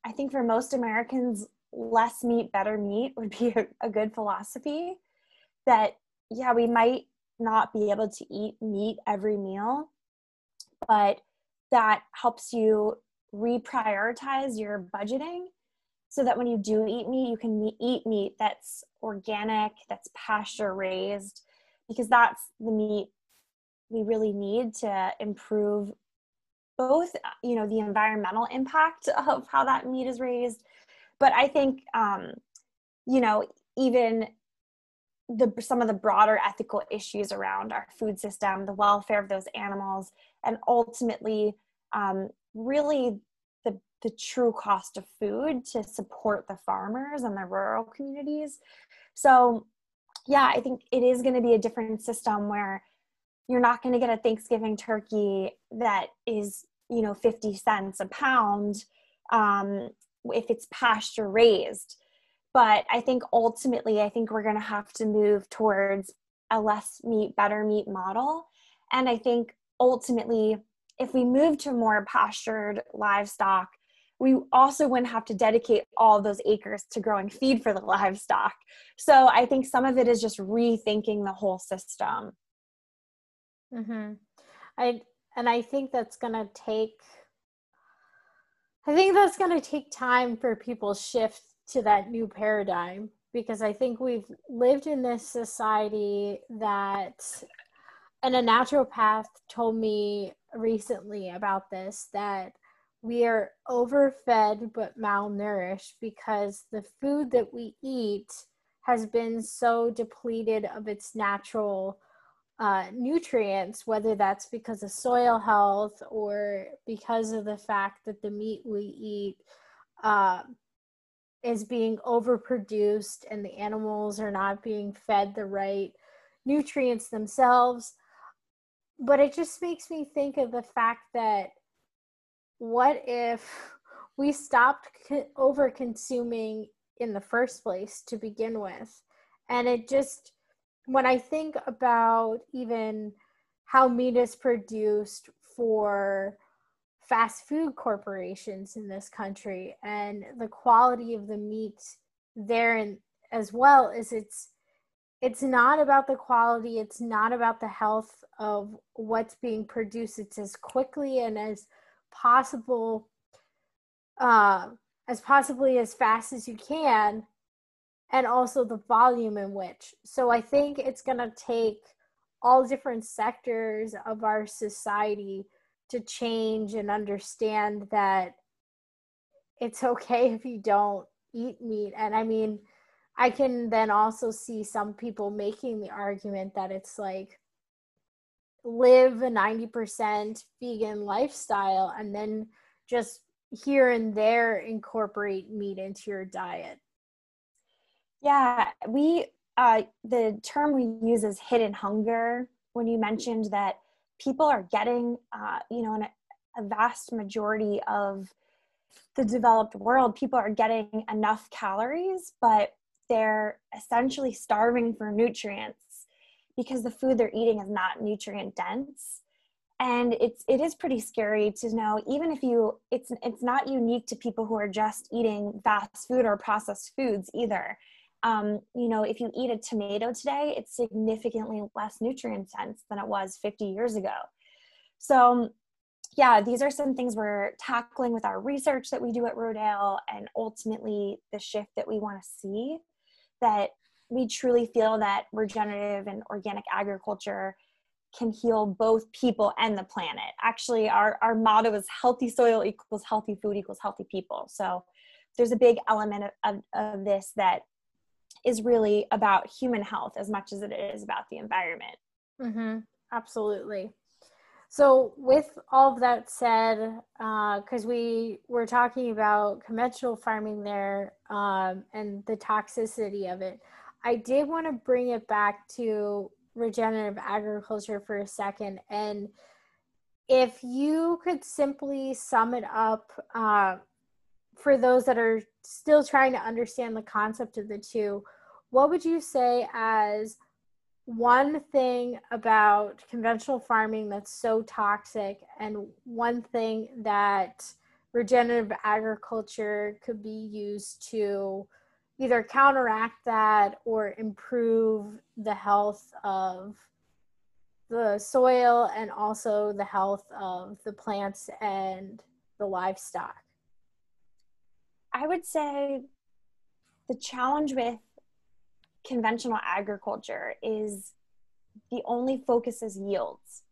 i think for most americans less meat, better meat would be (laughs) a, a good philosophy. That, yeah, we might not be able to eat meat every meal, but that helps you reprioritize your budgeting so that when you do eat meat, you can eat meat that's organic, that's pasture raised, because that's the meat we really need to improve both you know the environmental impact of how that meat is raised but i think um you know even the some of the broader ethical issues around our food system the welfare of those animals and ultimately um, really the the true cost of food to support the farmers and the rural communities. So yeah i think it is going to be a different system where you're not going to get a thanksgiving turkey that is you know 50 cents a pound um, if it's pasture raised. But i think ultimately i think we're going to have to move towards a less meat better meat model. And i think ultimately if we move to more pastured livestock we also wouldn't have to dedicate all those acres to growing feed for the (laughs) livestock. So i think some of it is just rethinking the whole system mm-hmm. i and i think that's to take I think that's to take time for people shift to that new paradigm because I think we've lived in this society that, and a naturopath told me recently about this that we are overfed but malnourished because the food that we eat has been so depleted of its natural uh, nutrients, whether that's because of soil health or because of the fact that the meat we eat uh, is being overproduced and the animals are not being fed the right nutrients themselves. But it just makes me think of the fact that what if (laughs) we stopped over consuming in the first place to begin with? And it just when I think about even how meat is produced for fast food corporations in this country and the quality of the meat there and as well as it's it's not about the quality it's not about the health of what's being produced. It's as quickly and as possible uh, as possibly as fast as you can and also the volume in which. So I think it's going to take all different sectors of our society to change and understand that it's (laughs) okay if you don't eat meat. And I mean, I can then also see some people making the argument that it's like live a 90% vegan lifestyle and then just here and there incorporate meat into your diet. Yeah, we uh, the term we use is hidden hunger. When you mentioned that people are getting, uh, you know, in a, a vast majority of the developed world, people are getting enough calories, but they're essentially starving for nutrients because the food they're eating is not nutrient dense. and it's it is pretty scary to know even if you it's it's not unique to people who are just eating fast food or processed foods either um, you know if you eat a tomato today it's significantly less nutrient dense than it was 50 years ago so yeah these are some things we're tackling with our research that we do at rodale and ultimately the shift that we want to see that we truly feel that regenerative and organic agriculture can heal both people and the planet. Actually, our, our motto is healthy soil equals healthy food equals healthy people. So there's a big element of, of, of this that is really about human health as much as it is about the environment. Mm-hmm. Absolutely. So, with all of that said, because uh, we were talking about conventional farming there um, and the toxicity of it, I did want to bring it back to regenerative agriculture for a second and if you could simply sum it up uh, for those that are still trying to understand the concept of the two what would you say as one thing about conventional farming that's so toxic and one thing that regenerative agriculture could be used to either counteract that or improve the health of the soil and also the health of the plants and the livestock? I would say the challenge with conventional agriculture is the only focus is yields.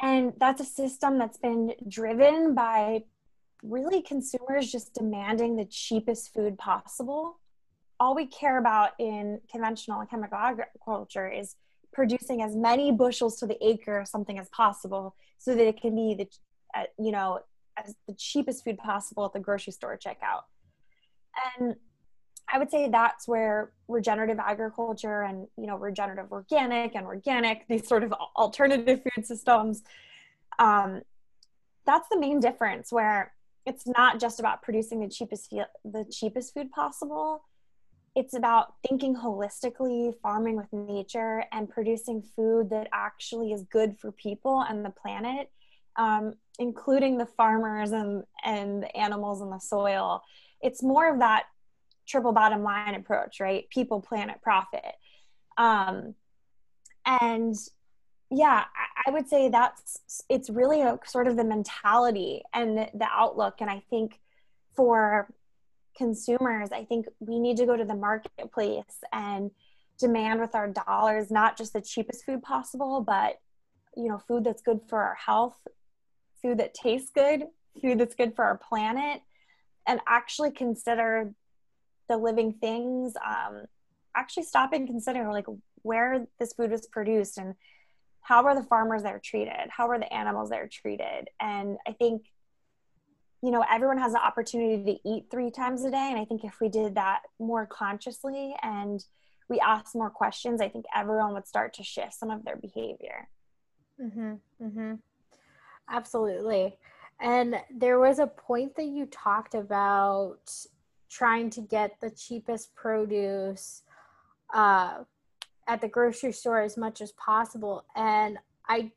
And that's a system that's been driven by really consumers just demanding the cheapest food possible. All we care about in conventional and chemical agriculture is producing as many bushels to the acre or something as possible so that it can be the uh, you know as the cheapest food possible at the grocery store checkout and i would say that's where regenerative agriculture and you know regenerative organic and organic these sort of alternative food systems um, that's the main difference where it's not just about producing the cheapest the cheapest food possible. It's about thinking holistically farming with nature and producing food that actually is good for people and the planet um, including the farmers and and the animals and the soil. It's more of that triple bottom line approach right? People planet profit. Um, and yeah i would say that's it's really a sort of the mentality and the, the outlook. And i think for consumers i think we need to go to the marketplace and demand with our dollars not just the cheapest food possible but you know food that's good for our health food that tastes good food that's good for our planet and actually consider the living things um, actually stop and consider like where this food was produced and how are the farmers there treated? How are the animals there treated? And i think you know everyone has the opportunity to eat three times a day. And i think if we did that more consciously and we asked more questions i think everyone would start to shift some of their behavior. Mm-hmm, mm-hmm. absolutely. And there was a point that you talked about trying to get the cheapest produce uh, at the grocery store as much as possible. And I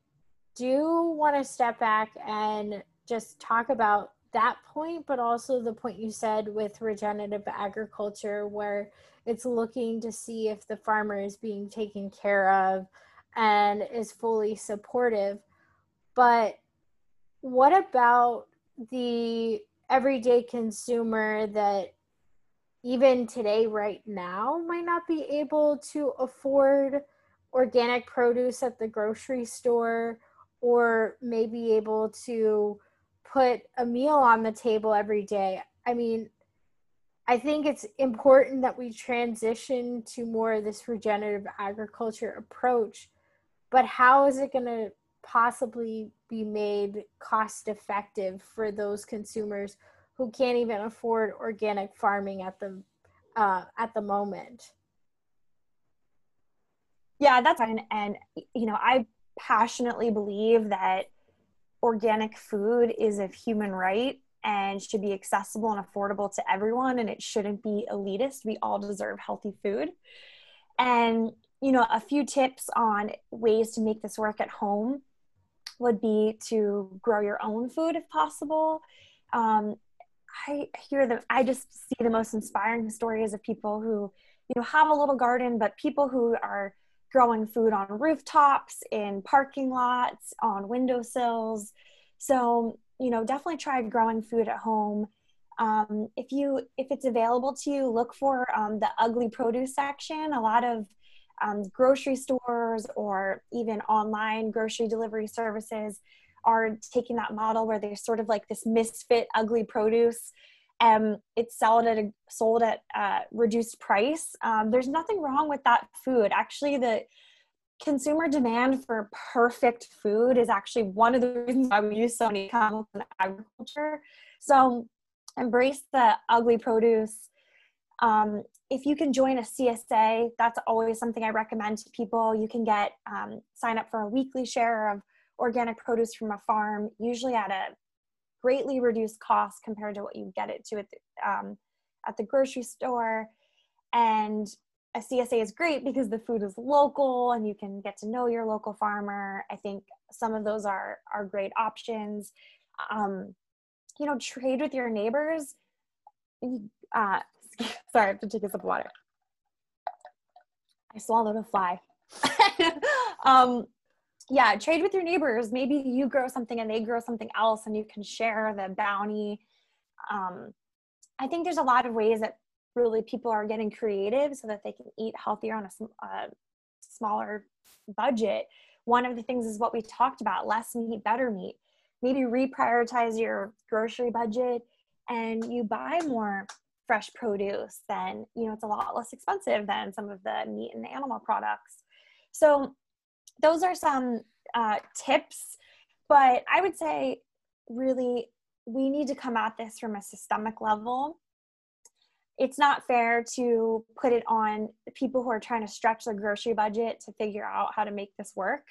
do want to step back and just talk about that point, but also the point you said with regenerative agriculture, where it's looking to see if the farmer is being taken care of and is fully supportive. But what about the everyday consumer that even today, right now, might not be able to afford organic produce at the grocery store or may be able to put a meal on the table every day. I mean, I think it's important that we transition to more of this regenerative agriculture approach, but how is it going to possibly be made cost effective for those consumers who can't even afford organic farming at the uh, at the moment. Yeah, that's fine. And you know, I passionately believe that organic food is a human right and should be accessible and affordable to everyone and it shouldn't be elitist. We all deserve healthy food. And you know, a few tips on ways to make this work at home would be to grow your own food if possible. Um, I hear them, I just see the most inspiring stories of people who, you know, have a little garden, but people who are growing food on rooftops, in parking lots, on windowsills. So, you know, definitely try growing food at home. Um, if you if it's available to you, look for um, the ugly produce section. A lot of um, grocery stores or even online grocery delivery services are taking that model where they're sort of like this misfit ugly produce um, it's sold at a, sold at uh, reduced price. Um, there's nothing wrong with that food. Actually the consumer demand for perfect food is actually one of the reasons why we use so many chemicals in agriculture. So embrace the ugly produce. Um, if you can join a CSA, that's always something I recommend to people. You can get um, sign up for a weekly share of organic produce from a farm, usually at a greatly reduced cost compared to what you get it to at the, um, at the grocery store. And a CSA is great because the food is local and you can get to know your local farmer. I think some of those are are great options. Um, you know, trade with your neighbors. Uh, (laughs) sorry, I have to take a sip of water. I swallowed a fly. (laughs) um, yeah, trade with your neighbors. Maybe you grow something and they grow something else, and you can share the bounty. Um, I think there's a lot of ways that really people are getting creative so that they can eat healthier on a uh, smaller budget. One of the things is what we talked about less meat, better meat. Maybe reprioritize your grocery budget and you buy more fresh produce, then you know it's a lot less expensive than some of the meat and animal products. So those are some uh, tips, but I would say really we need to come at this from a systemic level. It's not fair to put it on people who are trying to stretch their grocery budget to figure out how to make this work.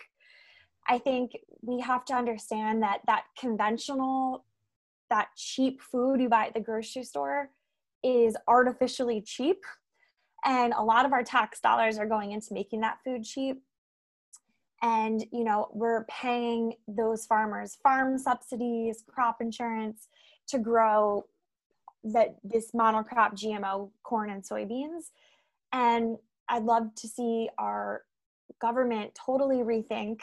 I think we have to understand that that conventional, that cheap food you buy at the grocery store is artificially cheap and a lot of our tax dollars are going into making that food cheap and you know we're paying those farmers farm subsidies crop insurance to grow that this monocrop gmo corn and soybeans. And i'd love to see our government totally rethink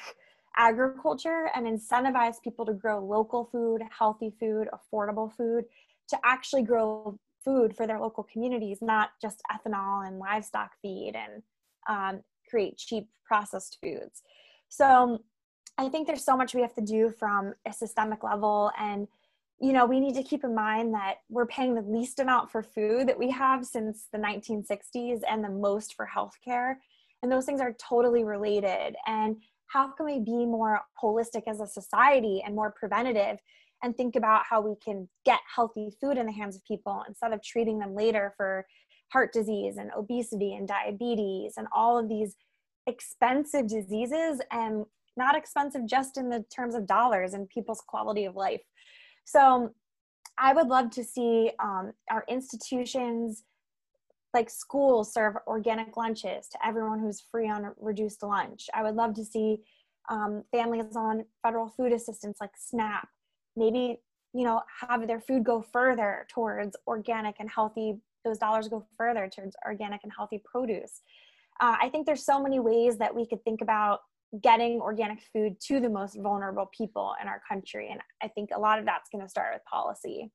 agriculture and incentivize people to grow local food healthy food affordable food to actually grow food for their local communities, not just ethanol and livestock feed and um, create cheap processed foods. So um, I think there's so much we have to do from a systemic level. And, you know, we need to keep in mind that we're paying the least amount for food that we have since the 1960s and the most for healthcare. And those things are totally related. And how can we be more holistic as a society and more preventative and think about how we can get healthy food in the hands of people instead of treating them later for heart disease and obesity and diabetes and all of these expensive diseases and not expensive just in the terms of dollars and people's quality of life. So I would love to see um, our institutions like schools serve organic lunches to everyone who's free on reduced lunch. I would love to see um, families on federal food assistance like SNAP maybe you know have their food go further towards organic and healthy those dollars go further towards organic and healthy produce. Uh, i think there's so many ways that we could think about getting organic food to the most vulnerable people in our country and i think a lot of that's going to start with policy.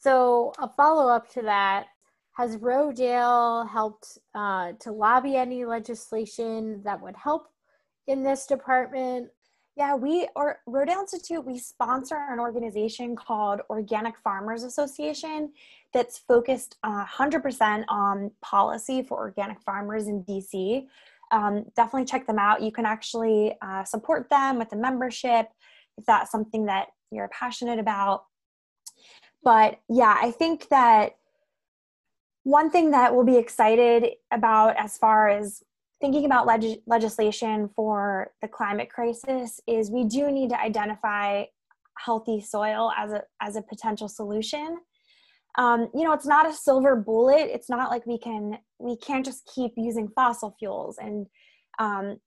So a follow-up to that has rodale helped uh, to lobby any legislation that would help in this department yeah, we or Rodale Institute, we sponsor an organization called Organic Farmers Association that's focused uh, 100% on policy for organic farmers in DC. Um, definitely check them out. You can actually uh, support them with a membership if that's something that you're passionate about. But yeah, I think that one thing that we'll be excited about as far as thinking about leg- legislation for the climate crisis is we do need to identify healthy soil as a as a potential solution um, you know it's not a silver bullet it's not like we can we can't just keep using fossil fuels and um,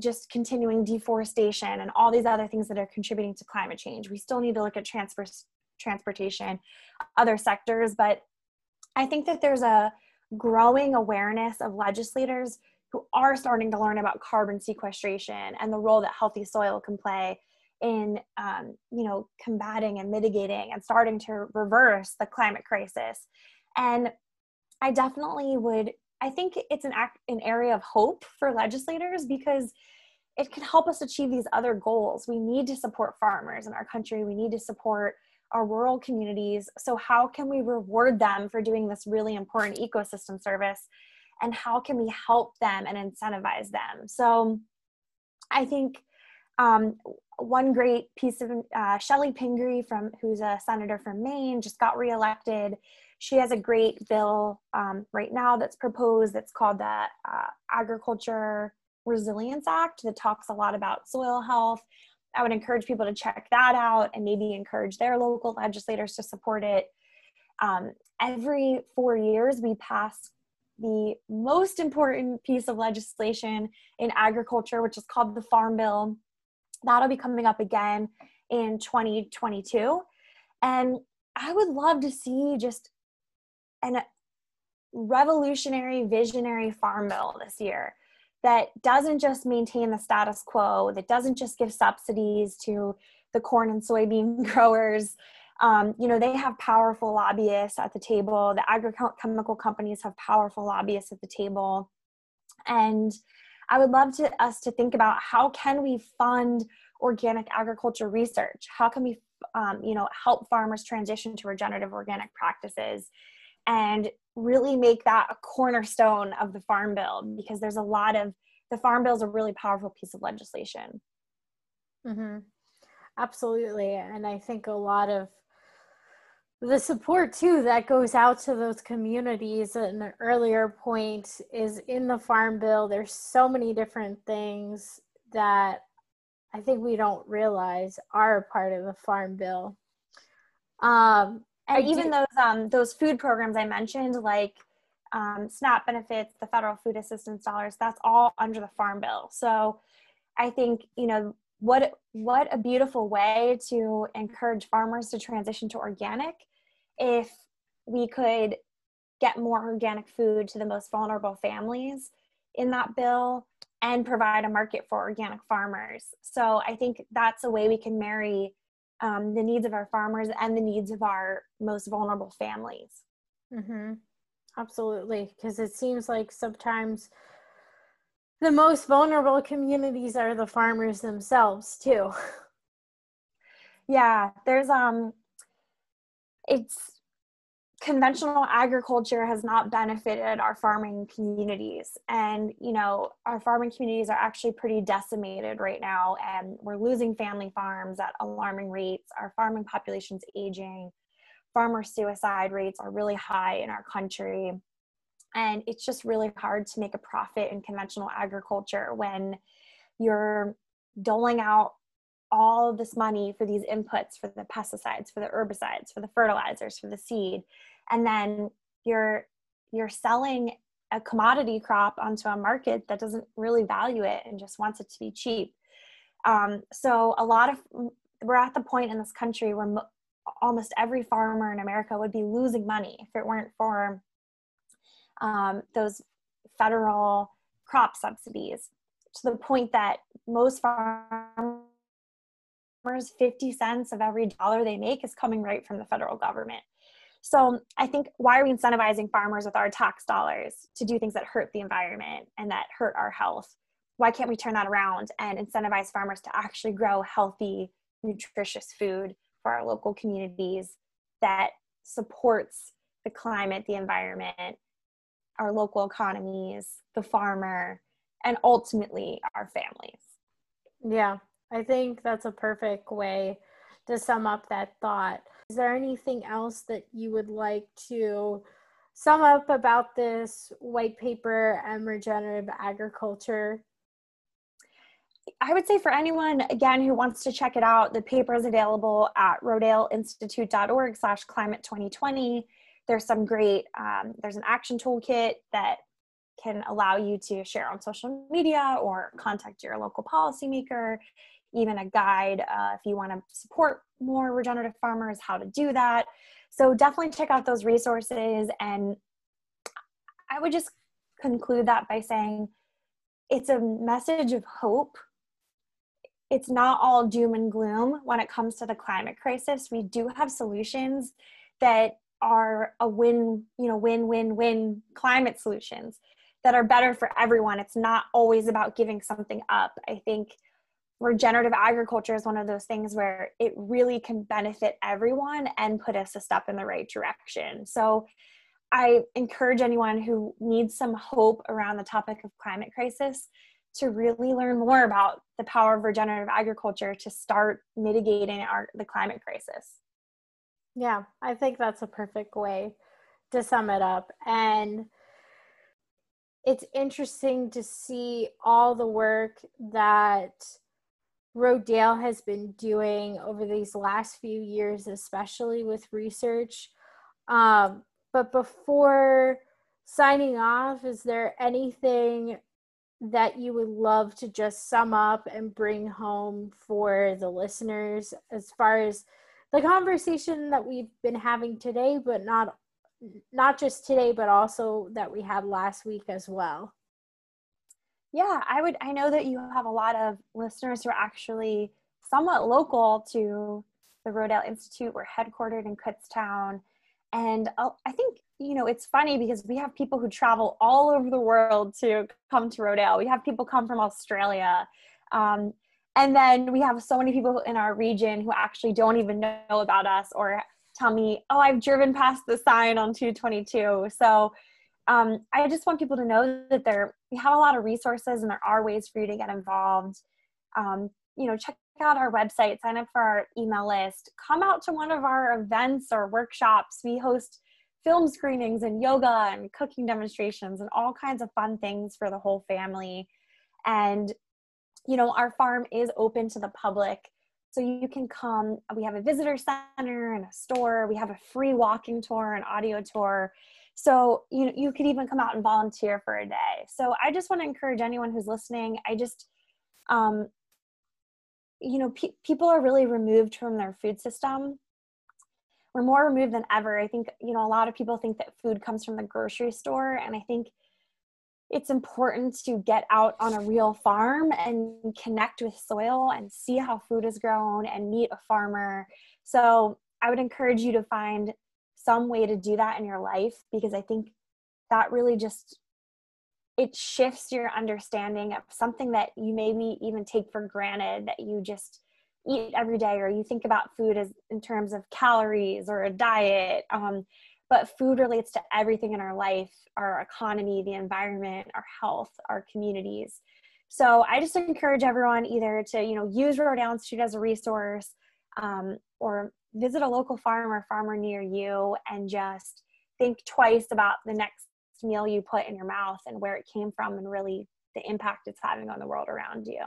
just continuing deforestation and all these other things that are contributing to climate change. We still need to look at transfer, transportation, other sectors, but I think that there's a growing awareness of legislators who are starting to learn about carbon sequestration and the role that healthy soil can play in um, you know combating and mitigating and starting to reverse the climate crisis. And i definitely would i think it's an act an area of hope for legislators because it can help us achieve these other goals. We need to support farmers in our country. We need to support our rural communities. So how can we reward them for doing this really important ecosystem service and how can we help them and incentivize them so i think um, one great piece of uh, Chellie Pingree from who's a senator from Maine just got reelected. She has a great bill um, right now that's proposed that's called the uh, Agriculture Resilience Act that talks a lot about soil health. I would encourage people to check that out and maybe encourage their local legislators to support it. Um, every four years, we pass the most important piece of legislation in agriculture, which is called the Farm Bill. That'll be coming up again in 2022 and i would love to see just an revolutionary visionary farm bill this year that doesn't just maintain the status quo that doesn't just give subsidies to the corn and soybean (laughs) growers um, you know they have powerful lobbyists at the table the agrochemical companies have powerful lobbyists at the table and I would love to us to think about how can we fund organic agriculture research? How can we, um, you know, help farmers transition to regenerative organic practices, and really make that a cornerstone of the farm bill because there's a lot of the farm bill is a really powerful piece of legislation. Mm-hmm. Absolutely, and I think a lot of the support too that goes out to those communities at an earlier point is in the farm bill there's so many different things that i think we don't realize are a part of the farm bill. Um, and I even do- those um, those food programs i mentioned like um, snap benefits the federal food assistance dollars that's all under the farm bill. So i think you know what what a beautiful way to encourage farmers to transition to organic if we could get more organic food to the most vulnerable families in that bill and provide a market for organic farmers. So i think that's a way we can marry um, the needs of our farmers and the needs of our most vulnerable families. Mm-hmm. absolutely because it seems like sometimes the most vulnerable communities are the farmers themselves too. (laughs) Yeah there's um it's conventional agriculture has not benefited our farming communities. And you know our farming communities are actually pretty decimated right now and we're losing family farms at alarming rates. Our farming population's aging. Farmer suicide rates are really high in our country. And it's just really hard to make a profit in conventional agriculture when you're doling out all this money for these inputs for the pesticides for the herbicides for the fertilizers for the seed. And then you're you're selling a commodity crop onto a market that doesn't really value it and just wants it to be cheap. Um, so a lot of we're at the point in this country where mo- almost every farmer in america would be losing money if it weren't for um, those federal crop subsidies to the point that most farmers 50 cents of every dollar they make is coming right from the federal government. So i think why are we incentivizing farmers with our tax dollars to do things that hurt the environment and that hurt our health? Why can't we turn that around and incentivize farmers to actually grow healthy nutritious food for our local communities that supports the climate the environment our local economies the farmer and ultimately our families? Yeah I think that's a perfect way to sum up that thought. Is there anything else that you would like to sum up about this white paper and regenerative agriculture? I would say for anyone again who wants to check it out, the paper is available at rodaleinstitute.org slash climate 2020. There's some great, um, there's an action toolkit that can allow you to share on social media or contact your local policymaker, even a guide uh, if you want to support more regenerative farmers, how to do that. So definitely check out those resources. And I would just conclude that by saying it's a message of hope. It's not all doom and gloom when it comes to the climate crisis. We do have solutions that are a win, you know, win, win, win climate solutions that are better for everyone. It's not always about giving something up. I think regenerative agriculture is one of those things where it really can benefit everyone and put us a step in the right direction. So I encourage anyone who needs some hope around the topic of climate crisis to really learn more about the power of regenerative agriculture to start mitigating our the climate crisis. Yeah, I think that's a perfect way to sum it up. And it's interesting to see all the work that Rodale has been doing over these last few years, especially with research. Um, but before signing off, is there anything that you would love to just sum up and bring home for the listeners as far as the conversation that we've been having today, but not not just today, but also that we had last week as well. Yeah, I would. I know that you have a lot of listeners who are actually somewhat local to the Rodale Institute. We're headquartered in Kutztown. And uh, I think, you know, it's funny because we have people who travel all over the world to come to Rodale. We have people come from Australia. Um, and then we have so many people in our region who actually don't even know about us or tell me, oh, I've driven past the sign on 222. So um, I just want people to know that there we have a lot of resources and there are ways for you to get involved. Um, you know, check out our website, sign up for our email list, come out to one of our events or workshops. We host film screenings and yoga and cooking demonstrations and all kinds of fun things for the whole family. And, you know, our farm is open to the public. So you can come. We have a visitor center and a store. We have a free walking tour and audio tour. So you you could even come out and volunteer for a day. So I just want to encourage anyone who's listening. I just um, you know, pe- people are really removed from their food system. We're more removed than ever. I think you know a lot of people think that food comes from the grocery store, and I think it's important to get out on a real farm and connect with soil and see how food is grown and meet a farmer. So I would encourage you to find some way to do that in your life because I think that really just it shifts your understanding of something that you maybe even take for granted that you just eat every day or you think about food as in terms of calories or a diet um, but food relates to everything in our life our economy the environment our health our communities. So i just encourage everyone either to you know use rodale institute as a resource um, or visit a local farm or farmer near you and just think twice about the next meal you put in your mouth and where it came from and really the impact it's having on the world around you.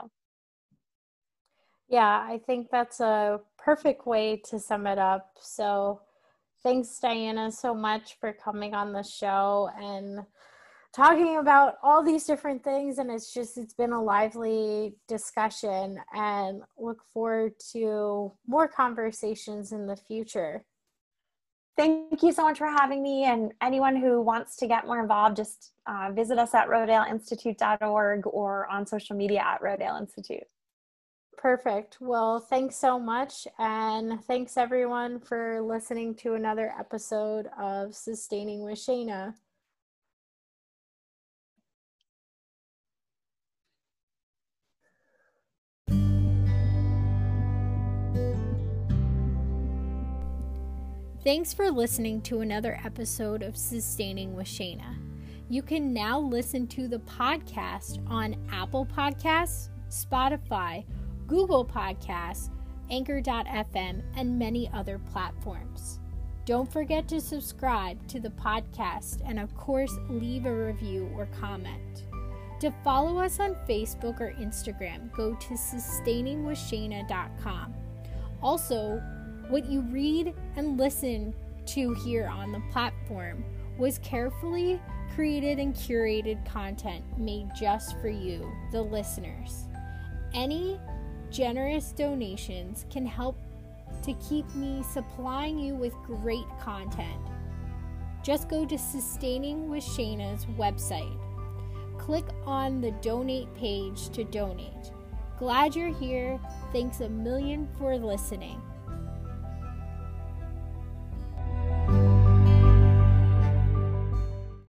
Yeah, I think that's a perfect way to sum it up. So, thanks, Diana, so much for coming on the show and talking about all these different things. And it's just, it's been a lively discussion and look forward to more conversations in the future thank you so much for having me. And anyone who wants to get more involved, just uh, visit us at rodaleinstitute.org or on social media at Rodale Institute. Perfect. Well, thanks so much. And thanks everyone for listening to another episode of Sustaining with Shayna. Thanks for listening to another episode of Sustaining with Shayna. You can now listen to the podcast on Apple Podcasts, Spotify, Google Podcasts, Anchor.fm, and many other platforms. Don't forget to subscribe to the podcast and, of course, leave a review or comment. To follow us on Facebook or Instagram, go to sustainingwithshayna.com. Also, what you read and listen to here on the platform was carefully created and curated content made just for you, the listeners. Any generous donations can help to keep me supplying you with great content. Just go to Sustaining with Shayna's website. Click on the donate page to donate. Glad you're here. Thanks a million for listening.